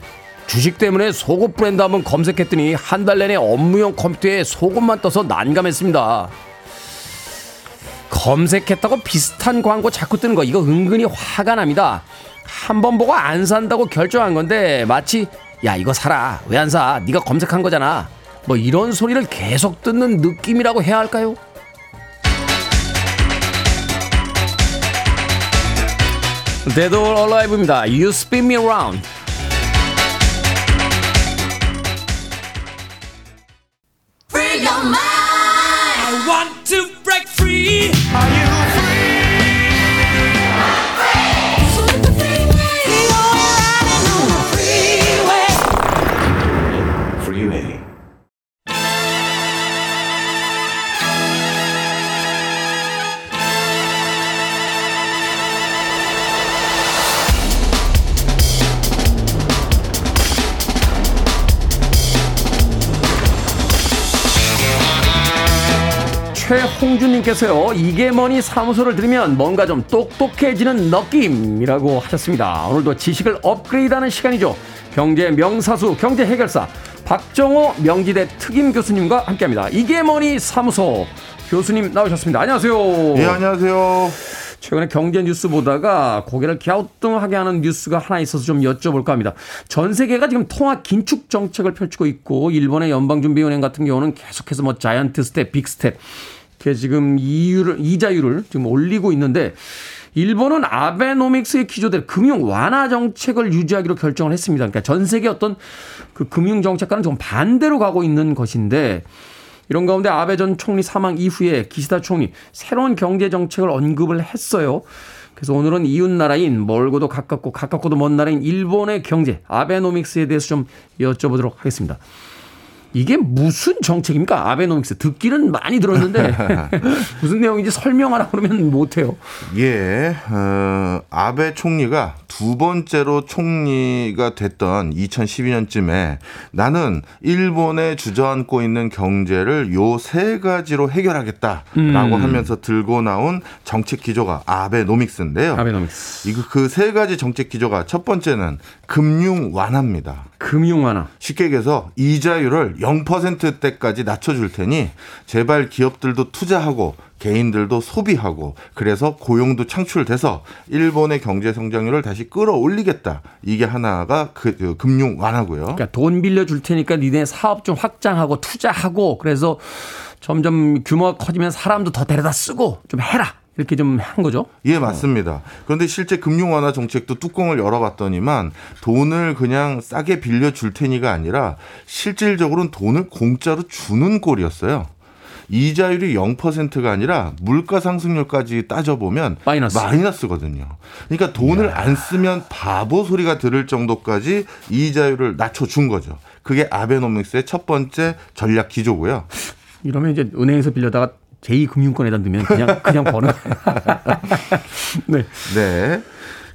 주식 때문에 속옷 브랜드 한번 검색했더니 한 달 내내 업무용 컴퓨터에 속옷만 떠서 난감했습니다. 검색했다고 비슷한 광고 자꾸 뜨는 거 이거 은근히 화가 납니다. 한 번 보고 안 산다고 결정한 건데 마치 야 이거 사라 왜 안 사? 네가 검색한 거잖아. 뭐 이런 소리를 계속 듣는 느낌이라고 해야 할까요? Or Alive입니다. You spin me around. Free. 최홍준님께서요 이게 뭐니 사무소를 들으면 뭔가 좀 똑똑해지는 느낌이라고 하셨습니다. 오늘도 지식을 업그레이드 하는 시간이죠. 경제 명사수 경제 해결사 박정호 명지대 특임 교수님과 함께 합니다. 이게 뭐니 사무소 교수님 나오셨습니다. 안녕하세요. 예, 안녕하세요. 최근에 경제 뉴스 보다가 고개를 갸우뚱하게 하는 뉴스가 하나 있어서 좀 여쭤볼까 합니다. 전 세계가 지금 통화 긴축 정책을 펼치고 있고 일본의 연방준비은행 같은 경우는 계속해서 뭐 giant step, big step 이렇게 지금 이유를 이자율을 지금 올리고 있는데 일본은 아베노믹스의 기조대로 금융 완화 정책을 유지하기로 결정을 했습니다. 그러니까 전 세계 어떤 그 금융 정책과는 좀 반대로 가고 있는 것인데 이런 가운데 아베 전 총리 사망 이후에 기시다 총리 새로운 경제 정책을 언급을 했어요. 그래서 오늘은 이웃 나라인 멀고도 가깝고 가깝고도 먼 나라인 일본의 경제 아베노믹스에 대해서 좀 여쭤보도록 하겠습니다. 이게 무슨 정책입니까? 아베노믹스 듣기는 많이 들었는데 [laughs] 무슨 내용인지 설명하라 그러면 못해요. 예, 어, 아베 총리가 두 번째로 총리가 됐던 2012년쯤에 나는 일본에 주저앉고 있는 경제를 요 세 가지로 해결하겠다라고 음. 하면서 들고 나온 정책 기조가 아베노믹스인데요. 아베노믹스. 이거 그 세 가지 정책 기조가 첫 번째는 금융 완화입니다. 금융 완화. 쉽게 얘기해서 이자율을 0%대까지 낮춰줄 테니 제발 기업들도 투자하고 개인들도 소비하고 그래서 고용도 창출돼서 일본의 경제 성장률을 다시 끌어올리겠다. 이게 하나가 그, 그 금융 완화고요. 그러니까 돈 빌려 줄 테니까 니네 사업 좀 확장하고 투자하고 그래서 점점 규모가 커지면 사람도 더 데려다 쓰고 좀 해라. 이렇게 좀 한 거죠. 예, 맞습니다. 그런데 실제 금융 완화 정책도 뚜껑을 열어봤더니만 돈을 그냥 싸게 빌려 줄 테니가 아니라 실질적으로는 돈을 공짜로 주는 꼴이었어요. 이자율이 0%가 아니라 물가 상승률까지 따져보면 마이너스. 마이너스거든요. 그러니까 돈을 안 쓰면 바보 소리가 들을 정도까지 이자율을 낮춰준 거죠. 그게 아베노믹스의 첫 번째 전략 기조고요. 이러면 이제 은행에서 빌려다가 제2금융권에다 넣으면 그냥 그냥 버는. [laughs] [laughs] 네. 네.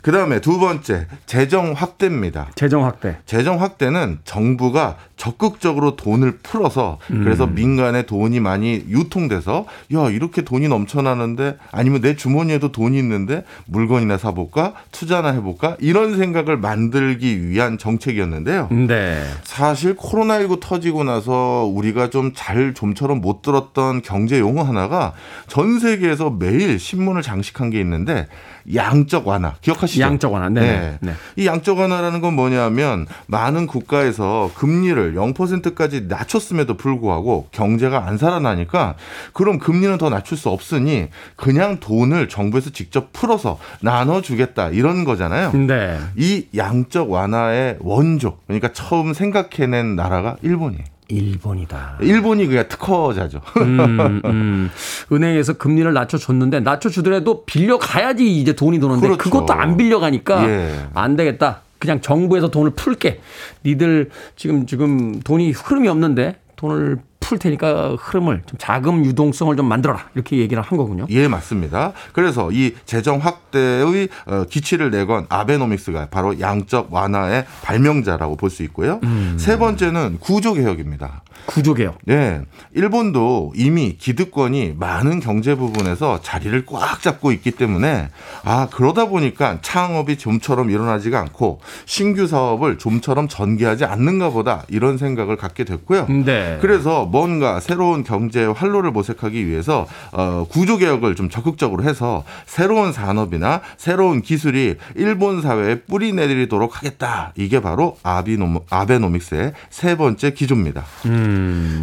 그 다음에 두 번째, 재정 확대입니다. 재정 확대. 재정 확대는 정부가 적극적으로 돈을 풀어서 그래서 민간에 돈이 많이 유통돼서 야 이렇게 돈이 넘쳐나는데 아니면 내 주머니에도 돈이 있는데 물건이나 사볼까 투자나 해볼까 이런 생각을 만들기 위한 정책이었는데요. 네. 사실 코로나19 터지고 나서 우리가 좀 잘 좀처럼 못 들었던 경제 용어 하나가 전 세계에서 매일 신문을 장식한 게 있는데 양적 완화 기억하시 죠? 양적 완화. 네네. 네. 이 양적 완화라는 건 뭐냐면 많은 국가에서 금리를 0%까지 낮췄음에도 불구하고 경제가 안 살아나니까 그럼 금리는 더 낮출 수 없으니 그냥 돈을 정부에서 직접 풀어서 나눠주겠다 이런 거잖아요. 네. 이 양적 완화의 원조 그러니까 처음 생각해낸 나라가 일본이에요. 일본이다. 일본이 그냥 특허자죠. 음, [laughs] 음. 은행에서 금리를 낮춰줬는데 낮춰주더라도 빌려 가야지 이제 돈이 도는데 그렇죠. 그것도안 빌려 가니까 예. 안 되겠다. 그냥 정부에서 돈을 풀게. 니들 지금 지금 돈이 흐름이 없는데 돈을 풀 테니까 흐름을 좀 자금 유동성을 좀 만들어라 이렇게 얘기를 한 거군요. 예, 맞습니다. 그래서 이 재정 확대의 어, 기치를 내건 아베노믹스가 바로 양적 완화의 발명자라고 볼 수 있고요. 세 번째는 구조 개혁입니다. 구조개혁. 네. 일본도 이미 기득권이 많은 경제 부분에서 자리를 꽉 잡고 있기 때문에 아, 그러다 보니까 창업이 좀처럼 일어나지가 않고 신규 사업을 좀처럼 전개하지 않는가 보다 이런 생각을 갖게 됐고요. 네. 그래서 뭔가 새로운 경제의 활로를 모색하기 위해서 어, 구조 개혁을 좀 적극적으로 해서 새로운 산업이나 새로운 기술이 일본 사회에 뿌리 내리도록 하겠다. 이게 바로 아비노, 아베노믹스의 세 번째 기조입니다. 음.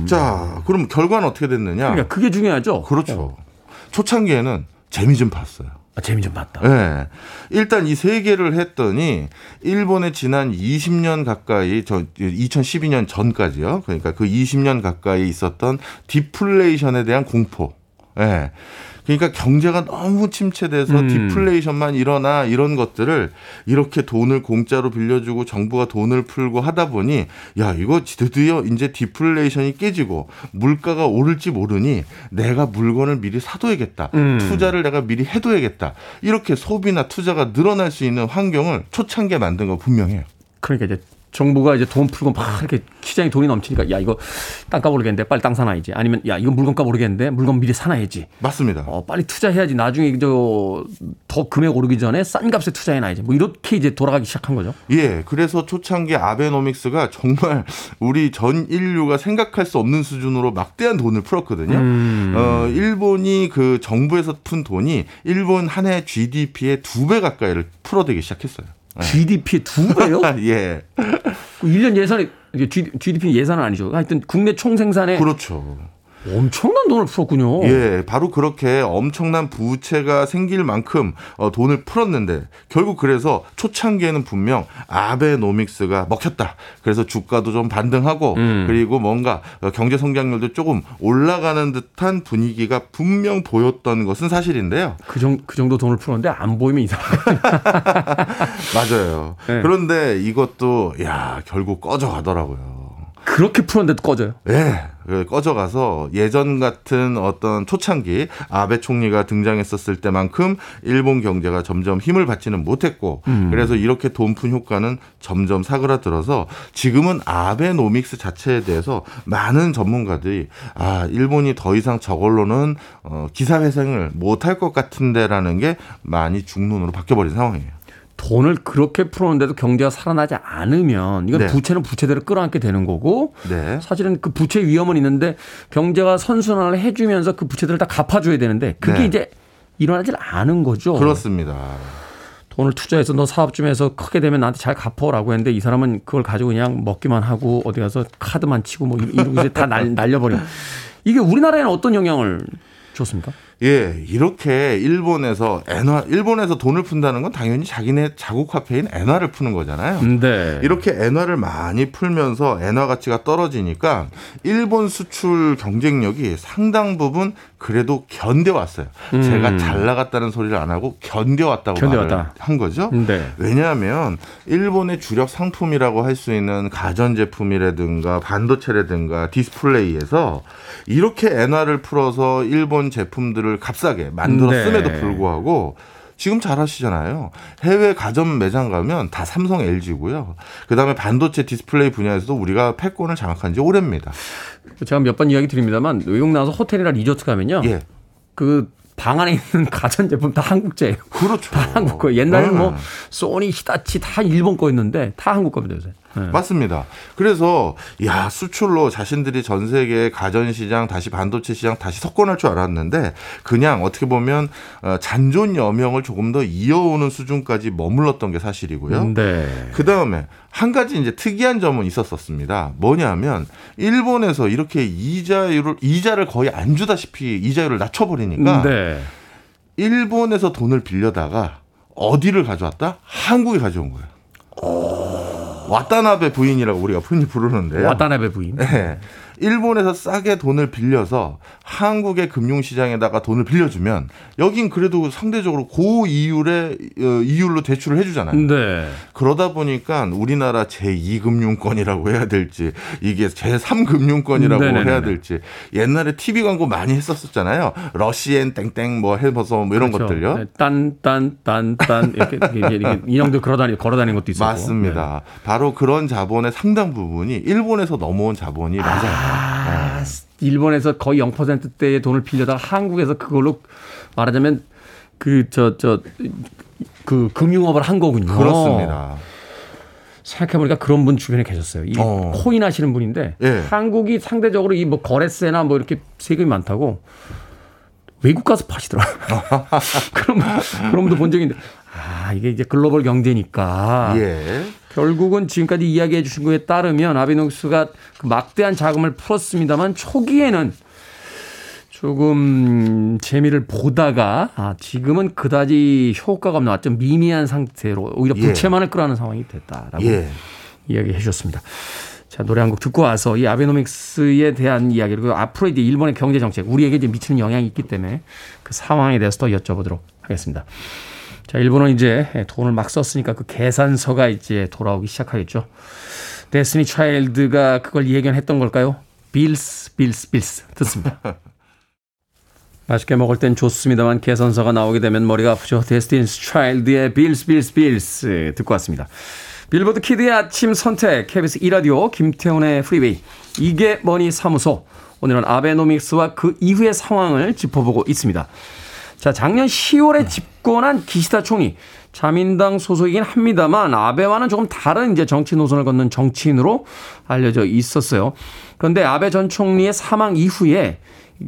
자, 그럼 결과는 어떻게 됐느냐? 그러니까 그게 중요하죠. 그렇죠. 초창기에는 재미 좀 봤어요. 아, 재미 좀 봤다. 예. 일단 이 세 개를 했더니 일본의 지난 20년 가까이 저 2012년 전까지요. 그러니까 그 20년 가까이 있었던 디플레이션에 대한 공포. 예. 그러니까 경제가 너무 침체돼서 음. 디플레이션만 일어나 이런 것들을 이렇게 돈을 공짜로 빌려주고 정부가 돈을 풀고 하다 보니 야 이거 드디어 이제 디플레이션이 깨지고 물가가 오를지 모르니 내가 물건을 미리 사둬야겠다 음. 투자를 내가 미리 해둬야겠다 이렇게 소비나 투자가 늘어날 수 있는 환경을 초창기에 만든 거 분명해요. 그러니까 이제 정부가 이제 돈 풀고 막 이렇게 시장에 돈이 넘치니까 야 이거 땅값 오르겠는데 빨리 땅 사놔야지 아니면 야 이거 물건값 오르겠는데 물건 미리 사놔야지 맞습니다. 어 빨리 투자해야지 나중에 저더 금액 오르기 전에 싼 값에 투자해놔야지 뭐 이렇게 이제 돌아가기 시작한 거죠 예, 그래서 초창기 아베노믹스가 정말 우리 전 인류가 생각할 수 없는 수준으로 막대한 돈을 풀었거든요. 음. 어, 일본이 그 정부에서 푼 돈이 일본 한 해 GDP의 두 배 가까이를 풀어대기 시작했어요. GDP의 두 배요? [laughs] 예, 1년 예산이 이게 GDP 예산은 아니죠 하여튼 국내 총생산에 그렇죠. 엄청난 돈을 풀었군요 예, 바로 그렇게 엄청난 부채가 생길 만큼 어, 돈을 풀었는데 결국 그래서 초창기에는 분명 아베노믹스가 먹혔다. 그래서 주가도 좀 반등하고 음. 그리고 뭔가 어, 경제 성장률도 조금 올라가는 듯한 분위기가 분명 보였던 것은 사실인데요. 그, 정, 그 정도 돈을 풀었는데 안 보이면 이상해 [laughs] 맞아요. 네. 그런데 이것도 야 결국 꺼져 가더라고요. 그렇게 풀었는데도 꺼져요. 예, 그 꺼져가서 예전 같은 어떤 초창기 아베 총리가 등장했었을 때만큼 일본 경제가 점점 힘을 받지는 못했고 그래서 이렇게 돈푼 효과는 점점 사그라들어서 지금은 아베노믹스 자체에 대해서 많은 전문가들이 아 일본이 더 이상 저걸로는 어, 기사 회생을 못할 것 같은데라는 게 많이 중론으로 바뀌어버린 상황이에요. 돈을 그렇게 풀었는데도 경제가 살아나지 않으면 이건 네. 부채는 부채대로 끌어안게 되는 거고 네. 사실은 그 부채 위험은 있는데 경제가 선순환을 해주면서 그 부채들을 다 갚아줘야 되는데 그게 네. 이제 일어나질 않은 거죠. 그렇습니다. 돈을 투자해서 너 사업 좀 해서 크게 되면 나한테 잘 갚어라고 했는데 이 사람은 그걸 가지고 그냥 먹기만 하고 어디 가서 카드만 치고 뭐 이러고 이제 다 날, [laughs] 날려버려. 이게 우리나라에는 어떤 영향을 줬습니까? 예, 이렇게 일본에서 엔화, 일본에서 돈을 푼다는 건 당연히 자기네 자국 화폐인 엔화를 푸는 거잖아요. 네. 이렇게 엔화를 많이 풀면서 엔화 가치가 떨어지니까 일본 수출 경쟁력이 상당 부분 그래도 견뎌왔어요. 제가 잘 나갔다는 소리를 안 하고 견뎌왔다고 견뎌왔다. 말을 한 거죠. 네. 왜냐하면 일본의 주력 상품이라고 할 수 있는 가전제품이라든가 반도체라든가 디스플레이에서 이렇게 엔화를 풀어서 일본 제품들을 값싸게 만들었음에도 네. 불구하고 지금 잘 아시잖아요. 해외 가전 매장 가면 다 삼성 LG고요. 그다음에 반도체 디스플레이 분야에서도 우리가 패권을 장악한 지 오래입니다. 제가 몇 번 이야기 드립니다만 외국 나와서 호텔이나 리조트 가면요. 예. 그 방 안에 있는 [laughs] 가전 제품 다 한국제예요. 그렇죠. 다 한국 거. 옛날에는 뭐 네. 소니, 히타치 다 일본 거였는데 다 한국 겁니다 요새. 네. 맞습니다. 그래서 야 수출로 자신들이 전 세계 가전 시장 다시 반도체 시장 다시 석권할 줄 알았는데 그냥 어떻게 보면 어, 잔존 여명을 조금 더 이어오는 수준까지 머물렀던 게 사실이고요. 네. 그 다음에 한 가지 이제 특이한 점은 있었었습니다. 뭐냐면 일본에서 이렇게 이자율을 이자를 거의 안 주다시피 이자율을 낮춰버리니까 네. 일본에서 돈을 빌려다가 어디를 가져왔다? 한국에 가져온 거예요. 와타나베 부인이라고 우리가 흔히 부르는데요. 와타나베 부인. 네. 일본에서 싸게 돈을 빌려서 한국의 금융시장에다가 돈을 빌려주면 여긴 그래도 상대적으로 고이율의 어, 이율로 대출을 해주잖아요. 네. 그러다 보니까 우리나라 제2금융권이라고 해야 될지 이게 제3금융권이라고 네네네네. 해야 될지 옛날에 TV 광고 많이 했었었잖아요. 러시엔 땡땡 뭐 해봐서 뭐 이런 그렇죠. 것들요. 네, 딴, 딴, 딴, 딴 이렇게, 이렇게, 이렇게 인형들 걸어다니, 걸어다니는 것도 있었고. 맞습니다. 바로 그런 자본의 상당 부분이 일본에서 넘어온 자본이 맞아요. 아, 일본에서 거의 0%대의 돈을 빌려다가 한국에서 그걸로 말하자면 그, 저, 저, 그 금융업을 한 거군요. 그렇습니다. 생각해보니까 그런 분 주변에 계셨어요. 이 어. 코인 하시는 분인데 예. 한국이 상대적으로 이 뭐 거래세나 뭐 이렇게 세금이 많다고 외국 가서 파시더라고요. [laughs] [laughs] 그런, 분- 그런 분도 본 있는데 아, 이게 이제 글로벌 경제니까 예. 결국은 지금까지 이야기해 주신 거에 따르면 아비노스가 그 막대한 자금을 풀었습니다만 초기에는 조금 재미를 보다가 아, 지금은 그다지 효과가 없는 아주 미미한 상태로 오히려 예. 부채만을 끌어안는 상황이 됐다라고 예. 이야기해 주셨습니다. 자, 노래 한 곡 듣고 와서 이 아베노믹스에 대한 이야기 그리고 앞으로 이제 일본의 경제 정책 우리에게 이제 미치는 영향이 있기 때문에 그 상황에 대해서 더 여쭤보도록 하겠습니다. 자, 일본은 이제 돈을 막 썼으니까 그 계산서가 이제 돌아오기 시작하겠죠. 데스티니 차일드가 그걸 예견했던 걸까요? Bills, Bills, Bills. 듣습니다. [laughs] 맛있게 먹을 땐 좋습니다만 계산서가 나오게 되면 머리가 아프죠. 데스티니 차일드의 Bills, Bills, Bills 듣고 왔습니다. 빌보드 Kid의 아침 선택, KBS 2라디오, 김태훈의 Freeway. 이게 뭐니 사무소. 오늘은 아베노믹스와 그 이후의 상황을 짚어보고 있습니다. 자, 작년 10월에 집권한 기시다 총리. 자민당 소속이긴 합니다만 아베와는 조금 다른 이제 정치 노선을 걷는 정치인으로 알려져 있었어요. 그런데 아베 전 총리의 사망 이후에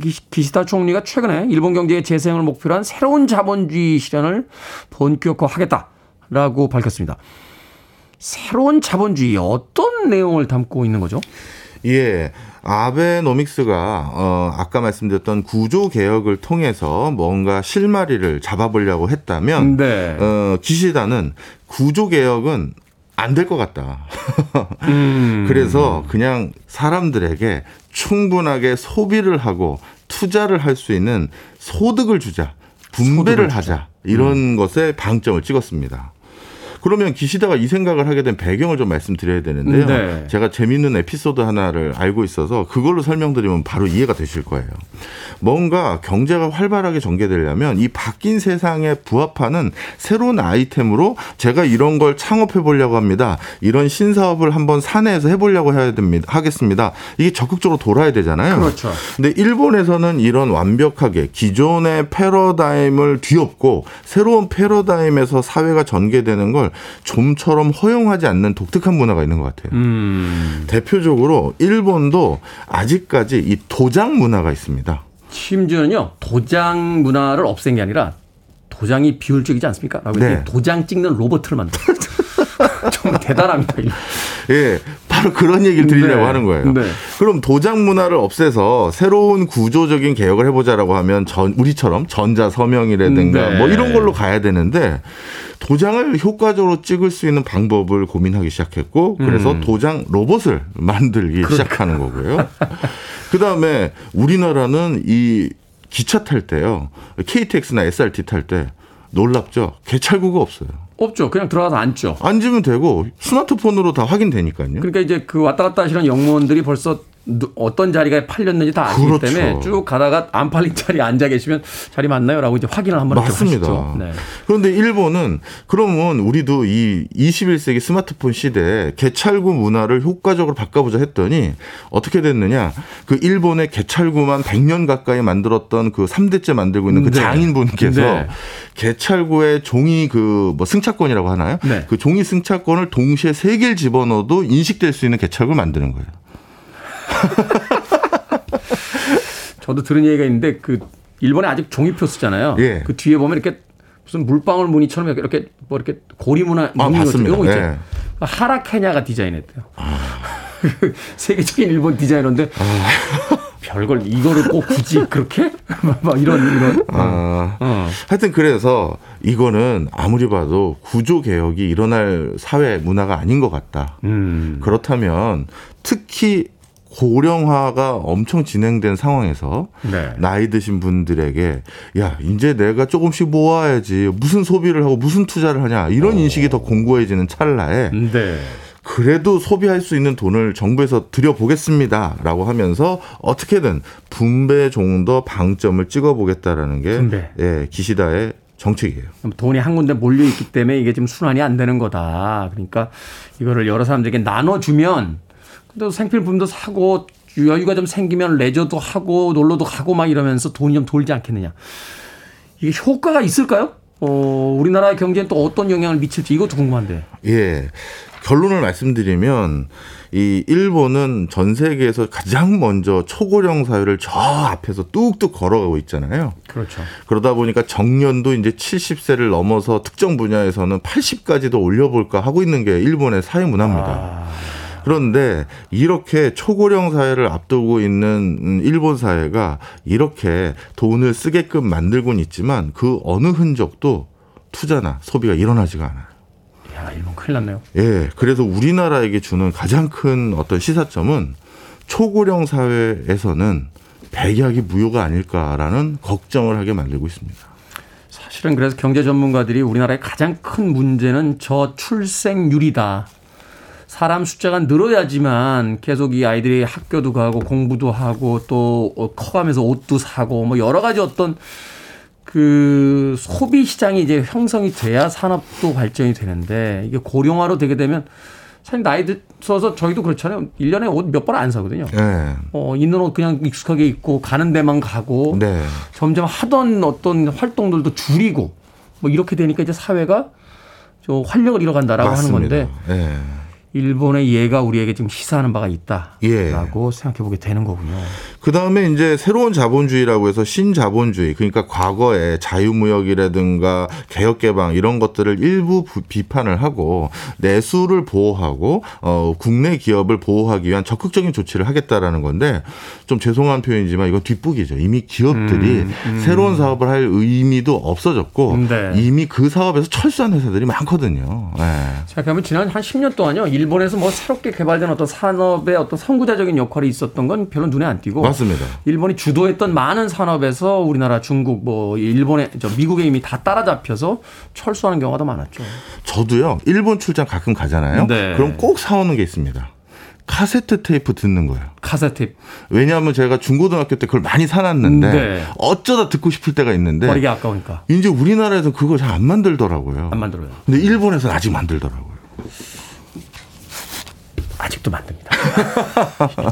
기- 기시다 총리가 최근에 일본 경제의 재생을 목표로 한 새로운 자본주의 실현을 본격화하겠다라고 밝혔습니다. 새로운 자본주의 어떤 내용을 담고 있는 거죠? 예. 아베노믹스가 어 아까 말씀드렸던 구조 개혁을 통해서 뭔가 실마리를 잡아보려고 했다면 네. 어 기시다는 구조 개혁은 안 될 것 같다. [laughs] 음. 그래서 그냥 사람들에게 충분하게 소비를 하고 투자를 할 수 있는 소득을 주자, 분배를 소득을. 하자 이런 것에 방점을 찍었습니다. 그러면 기시다가 이 생각을 하게 된 배경을 좀 말씀드려야 되는데요. 네. 제가 재미있는 에피소드 하나를 알고 있어서 그걸로 설명드리면 바로 이해가 되실 거예요. 뭔가 경제가 활발하게 전개되려면 이 바뀐 세상에 부합하는 새로운 아이템으로 제가 이런 걸 창업해 보려고 합니다. 이런 신사업을 한번 사내에서 해 보려고 해야 됩니다. 하겠습니다. 이게 적극적으로 돌아야 되잖아요. 그렇죠. 근데 일본에서는 이런 완벽하게 기존의 패러다임을 뒤엎고 새로운 패러다임에서 사회가 전개되는 걸 좀처럼 허용하지 않는 독특한 문화가 있는 것 같아요. 음. 대표적으로 일본도 아직까지 이 도장 문화가 있습니다. 심지어는요 도장 문화를 없앤 게 아니라 도장이 비효율적이지 않습니까? 라고 네. 도장 찍는 로봇을 만들어. 정말 [laughs] 대단합니다. 예, 바로 그런 얘기를 드리려고 네. 하는 거예요. 네. 그럼 도장 문화를 없애서 새로운 구조적인 개혁을 해보자라고 하면 전, 우리처럼 전자 서명이라든가 네. 뭐 이런 걸로 가야 되는데 도장을 효과적으로 찍을 수 있는 방법을 고민하기 시작했고 그래서 음. 도장 로봇을 [laughs] 만들기 시작하는 거고요. 그 다음에 우리나라는 이 기차 탈 때요. KTX나 SRT 탈 때 놀랍죠. 개찰구가 없어요. 없죠. 그냥 들어가서 앉죠. 앉으면 되고 스마트폰으로 다 확인되니까요. 그러니까 이제 그 왔다 갔다 하시는 영무원들이 벌써 누- 어떤 자리가 팔렸는지 다 아시기 그렇죠. 때문에 쭉 가다가 안 팔린 [laughs] 자리에 앉아 계시면 자리 맞나요? 라고 이제 확인을 한번 맞습니다. 하시죠. 네. 그런데 일본은 그러면 우리도 이 21세기 스마트폰 시대에 개찰구 문화를 효과적으로 바꿔보자 했더니 어떻게 됐느냐. 그 일본의 개찰구만 100년 가까이 만들었던 그 3대째 만들고 있는 그 네. 장인분께서 네. 개찰구의 종이 그 뭐 승차권이라고 하나요? 네. 그 종이 승차권을 동시에 세 개를 집어넣어도 인식될 수 있는 개찰구를 만드는 거예요. [laughs] 저도 들은 얘기가 있는데 그 일본에 아직 종이표 쓰잖아요. 예. 그 뒤에 보면 이렇게 무슨 물방울 무늬처럼 이렇게 뭐 이렇게 고리 문화 아, 무늬 같은 봤습니다. 이런 거 있죠. 예. 하라케냐가 디자인했대요. 아. [laughs] 세계적인 일본 디자이너인데 별걸 이거를 꼭 굳이 그렇게 [laughs] 막 이런 이런 아, 어. 하여튼 그래서 이거는 아무리 봐도 구조 개혁이 일어날 사회 문화가 아닌 것 같다. 음. 그렇다면 특히 고령화가 엄청 진행된 상황에서 네. 나이 드신 분들에게 야 이제 내가 조금씩 모아야지 무슨 소비를 하고 무슨 투자를 하냐 이런 인식이 더 공고해지는 찰나에 네. 그래도 소비할 수 있는 돈을 정부에서 들여보겠습니다라고 하면서 어떻게든 분배 정도 방점을 찍어보겠다라는 게 분배. 예, 기시다의 정책이에요. 돈이 한 군데 몰려 있기 때문에 이게 지금 순환이 안 되는 거다. 그러니까 이거를 여러 사람들에게 나눠주면 또 생필품도 사고 여유가 좀 생기면 레저도 하고 놀러도 가고 막 이러면서 돈이 좀 돌지 않겠느냐. 이게 효과가 있을까요? 어, 우리나라의 경제는 또 어떤 영향을 미칠지 이것도 궁금한데. 예. 결론을 말씀드리면 이 일본은 전 세계에서 가장 먼저 초고령 사회를 저 앞에서 뚝뚝 걸어가고 있잖아요. 그렇죠. 그러다 보니까 정년도 이제 70세를 넘어서 특정 분야에서는 80까지도 올려볼까 하고 있는 게 일본의 사회 문화입니다. 그런데 이렇게 초고령 사회를 앞두고 있는 음, 일본 사회가 이렇게 돈을 쓰게끔 만들고는 있지만 그 어느 흔적도 투자나 소비가 일어나지가 않아요. 야, 일본 큰일 났네요. 예, 그래서 우리나라에게 주는 가장 큰 어떤 시사점은 초고령 사회에서는 백약이 무효가 아닐까라는 걱정을 하게 만들고 있습니다. 사실은 그래서 경제 전문가들이 우리나라의 가장 큰 문제는 저출생률이다. 사람 숫자가 늘어야지만 계속 이 아이들이 학교도 가고 공부도 하고 또 어, 커가면서 옷도 사고 뭐 여러 가지 어떤 그 소비 시장이 이제 형성이 돼야 산업도 발전이 되는데 이게 고령화로 되게 되면 사실 나이 들어서 저희도 그렇잖아요. 1년에 옷몇번안 사거든요. 예. 어, 있는 옷 그냥 익숙하게 입고 가는 데만 가고 네. 점점 하던 어떤 활동들도 줄이고 뭐 이렇게 되니까 이제 사회가 좀 활력을 잃어간다라고 맞습니다. 하는 건데 예. 일본의 예가 우리에게 지금 시사하는 바가 예. 있다라고 생각해 보게 되는 거군요. 그 다음에 이제 새로운 자본주의라고 해서 신자본주의, 그러니까 과거에 자유무역이라든가 개혁개방 이런 것들을 일부 부- 비판을 하고 내수를 보호하고 어, 국내 기업을 보호하기 위한 적극적인 조치를 하겠다라는 건데 좀 죄송한 표현이지만 이건 뒷북이죠. 이미 기업들이 새로운 사업을 할 의미도 없어졌고 음, 네. 이미 그 사업에서 철수한 회사들이 많거든요. 예. 생각하면 지난 한 10년 동안요. 일본에서 뭐 새롭게 개발된 어떤 산업의 어떤 선구자적인 역할이 있었던 건 별로 눈에 안 띄고 맞습니다. 일본이 주도했던 많은 산업에서 우리나라, 중국, 뭐 일본의 저 미국에 이미 다 따라잡혀서 철수하는 경우가 더 많았죠. 저도요 일본 출장 가끔 가잖아요. 네. 그럼 꼭 사오는 게 있습니다. 카세트 테이프 듣는 거예요. 카세트 왜냐하면 제가 중고등학교 때 그걸 많이 사놨는데 네. 어쩌다 듣고 싶을 때가 있는데 버리기 아까우니까 이제 우리나라에서 그거 잘 안 만들더라고요. 안 만들어요. 근데 일본에서는 아직 만들더라고요. 아직도 만듭니다.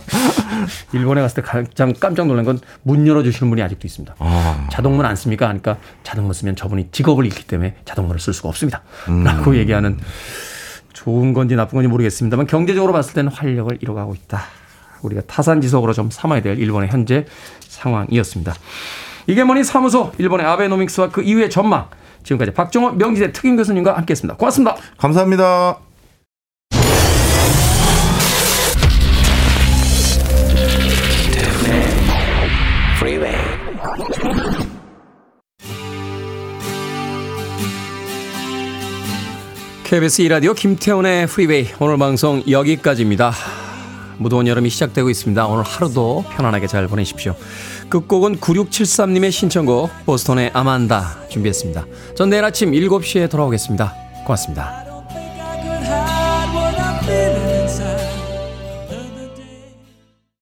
[laughs] 일본에 갔을 때 가장 깜짝 놀란 건 문 열어주시는 분이 아직도 있습니다. 아. 자동문 안 씁니까? 하니까 자동문 쓰면 저분이 직업을 잃기 때문에 자동문을 쓸 수가 없습니다. 음. 라고 얘기하는 좋은 건지 나쁜 건지 모르겠습니다만 경제적으로 봤을 때는 활력을 잃어가고 있다. 우리가 타산지석으로 좀 삼아야 될 일본의 현재 상황이었습니다. 이게 뭐니 사무소 일본의 아베노믹스와 그 이후의 전망 지금까지 박정호 명지대 특임 교수님과 함께했습니다. 고맙습니다. 감사합니다. KBS 2라디오 김태훈의 프리웨이 오늘 방송 여기까지입니다. 무더운 여름이 시작되고 있습니다. 오늘 하루도 편안하게 잘 보내십시오. 끝곡은 9673님의 신청곡 보스턴의 아만다 준비했습니다. 전 내일 아침 7시에 돌아오겠습니다. 고맙습니다.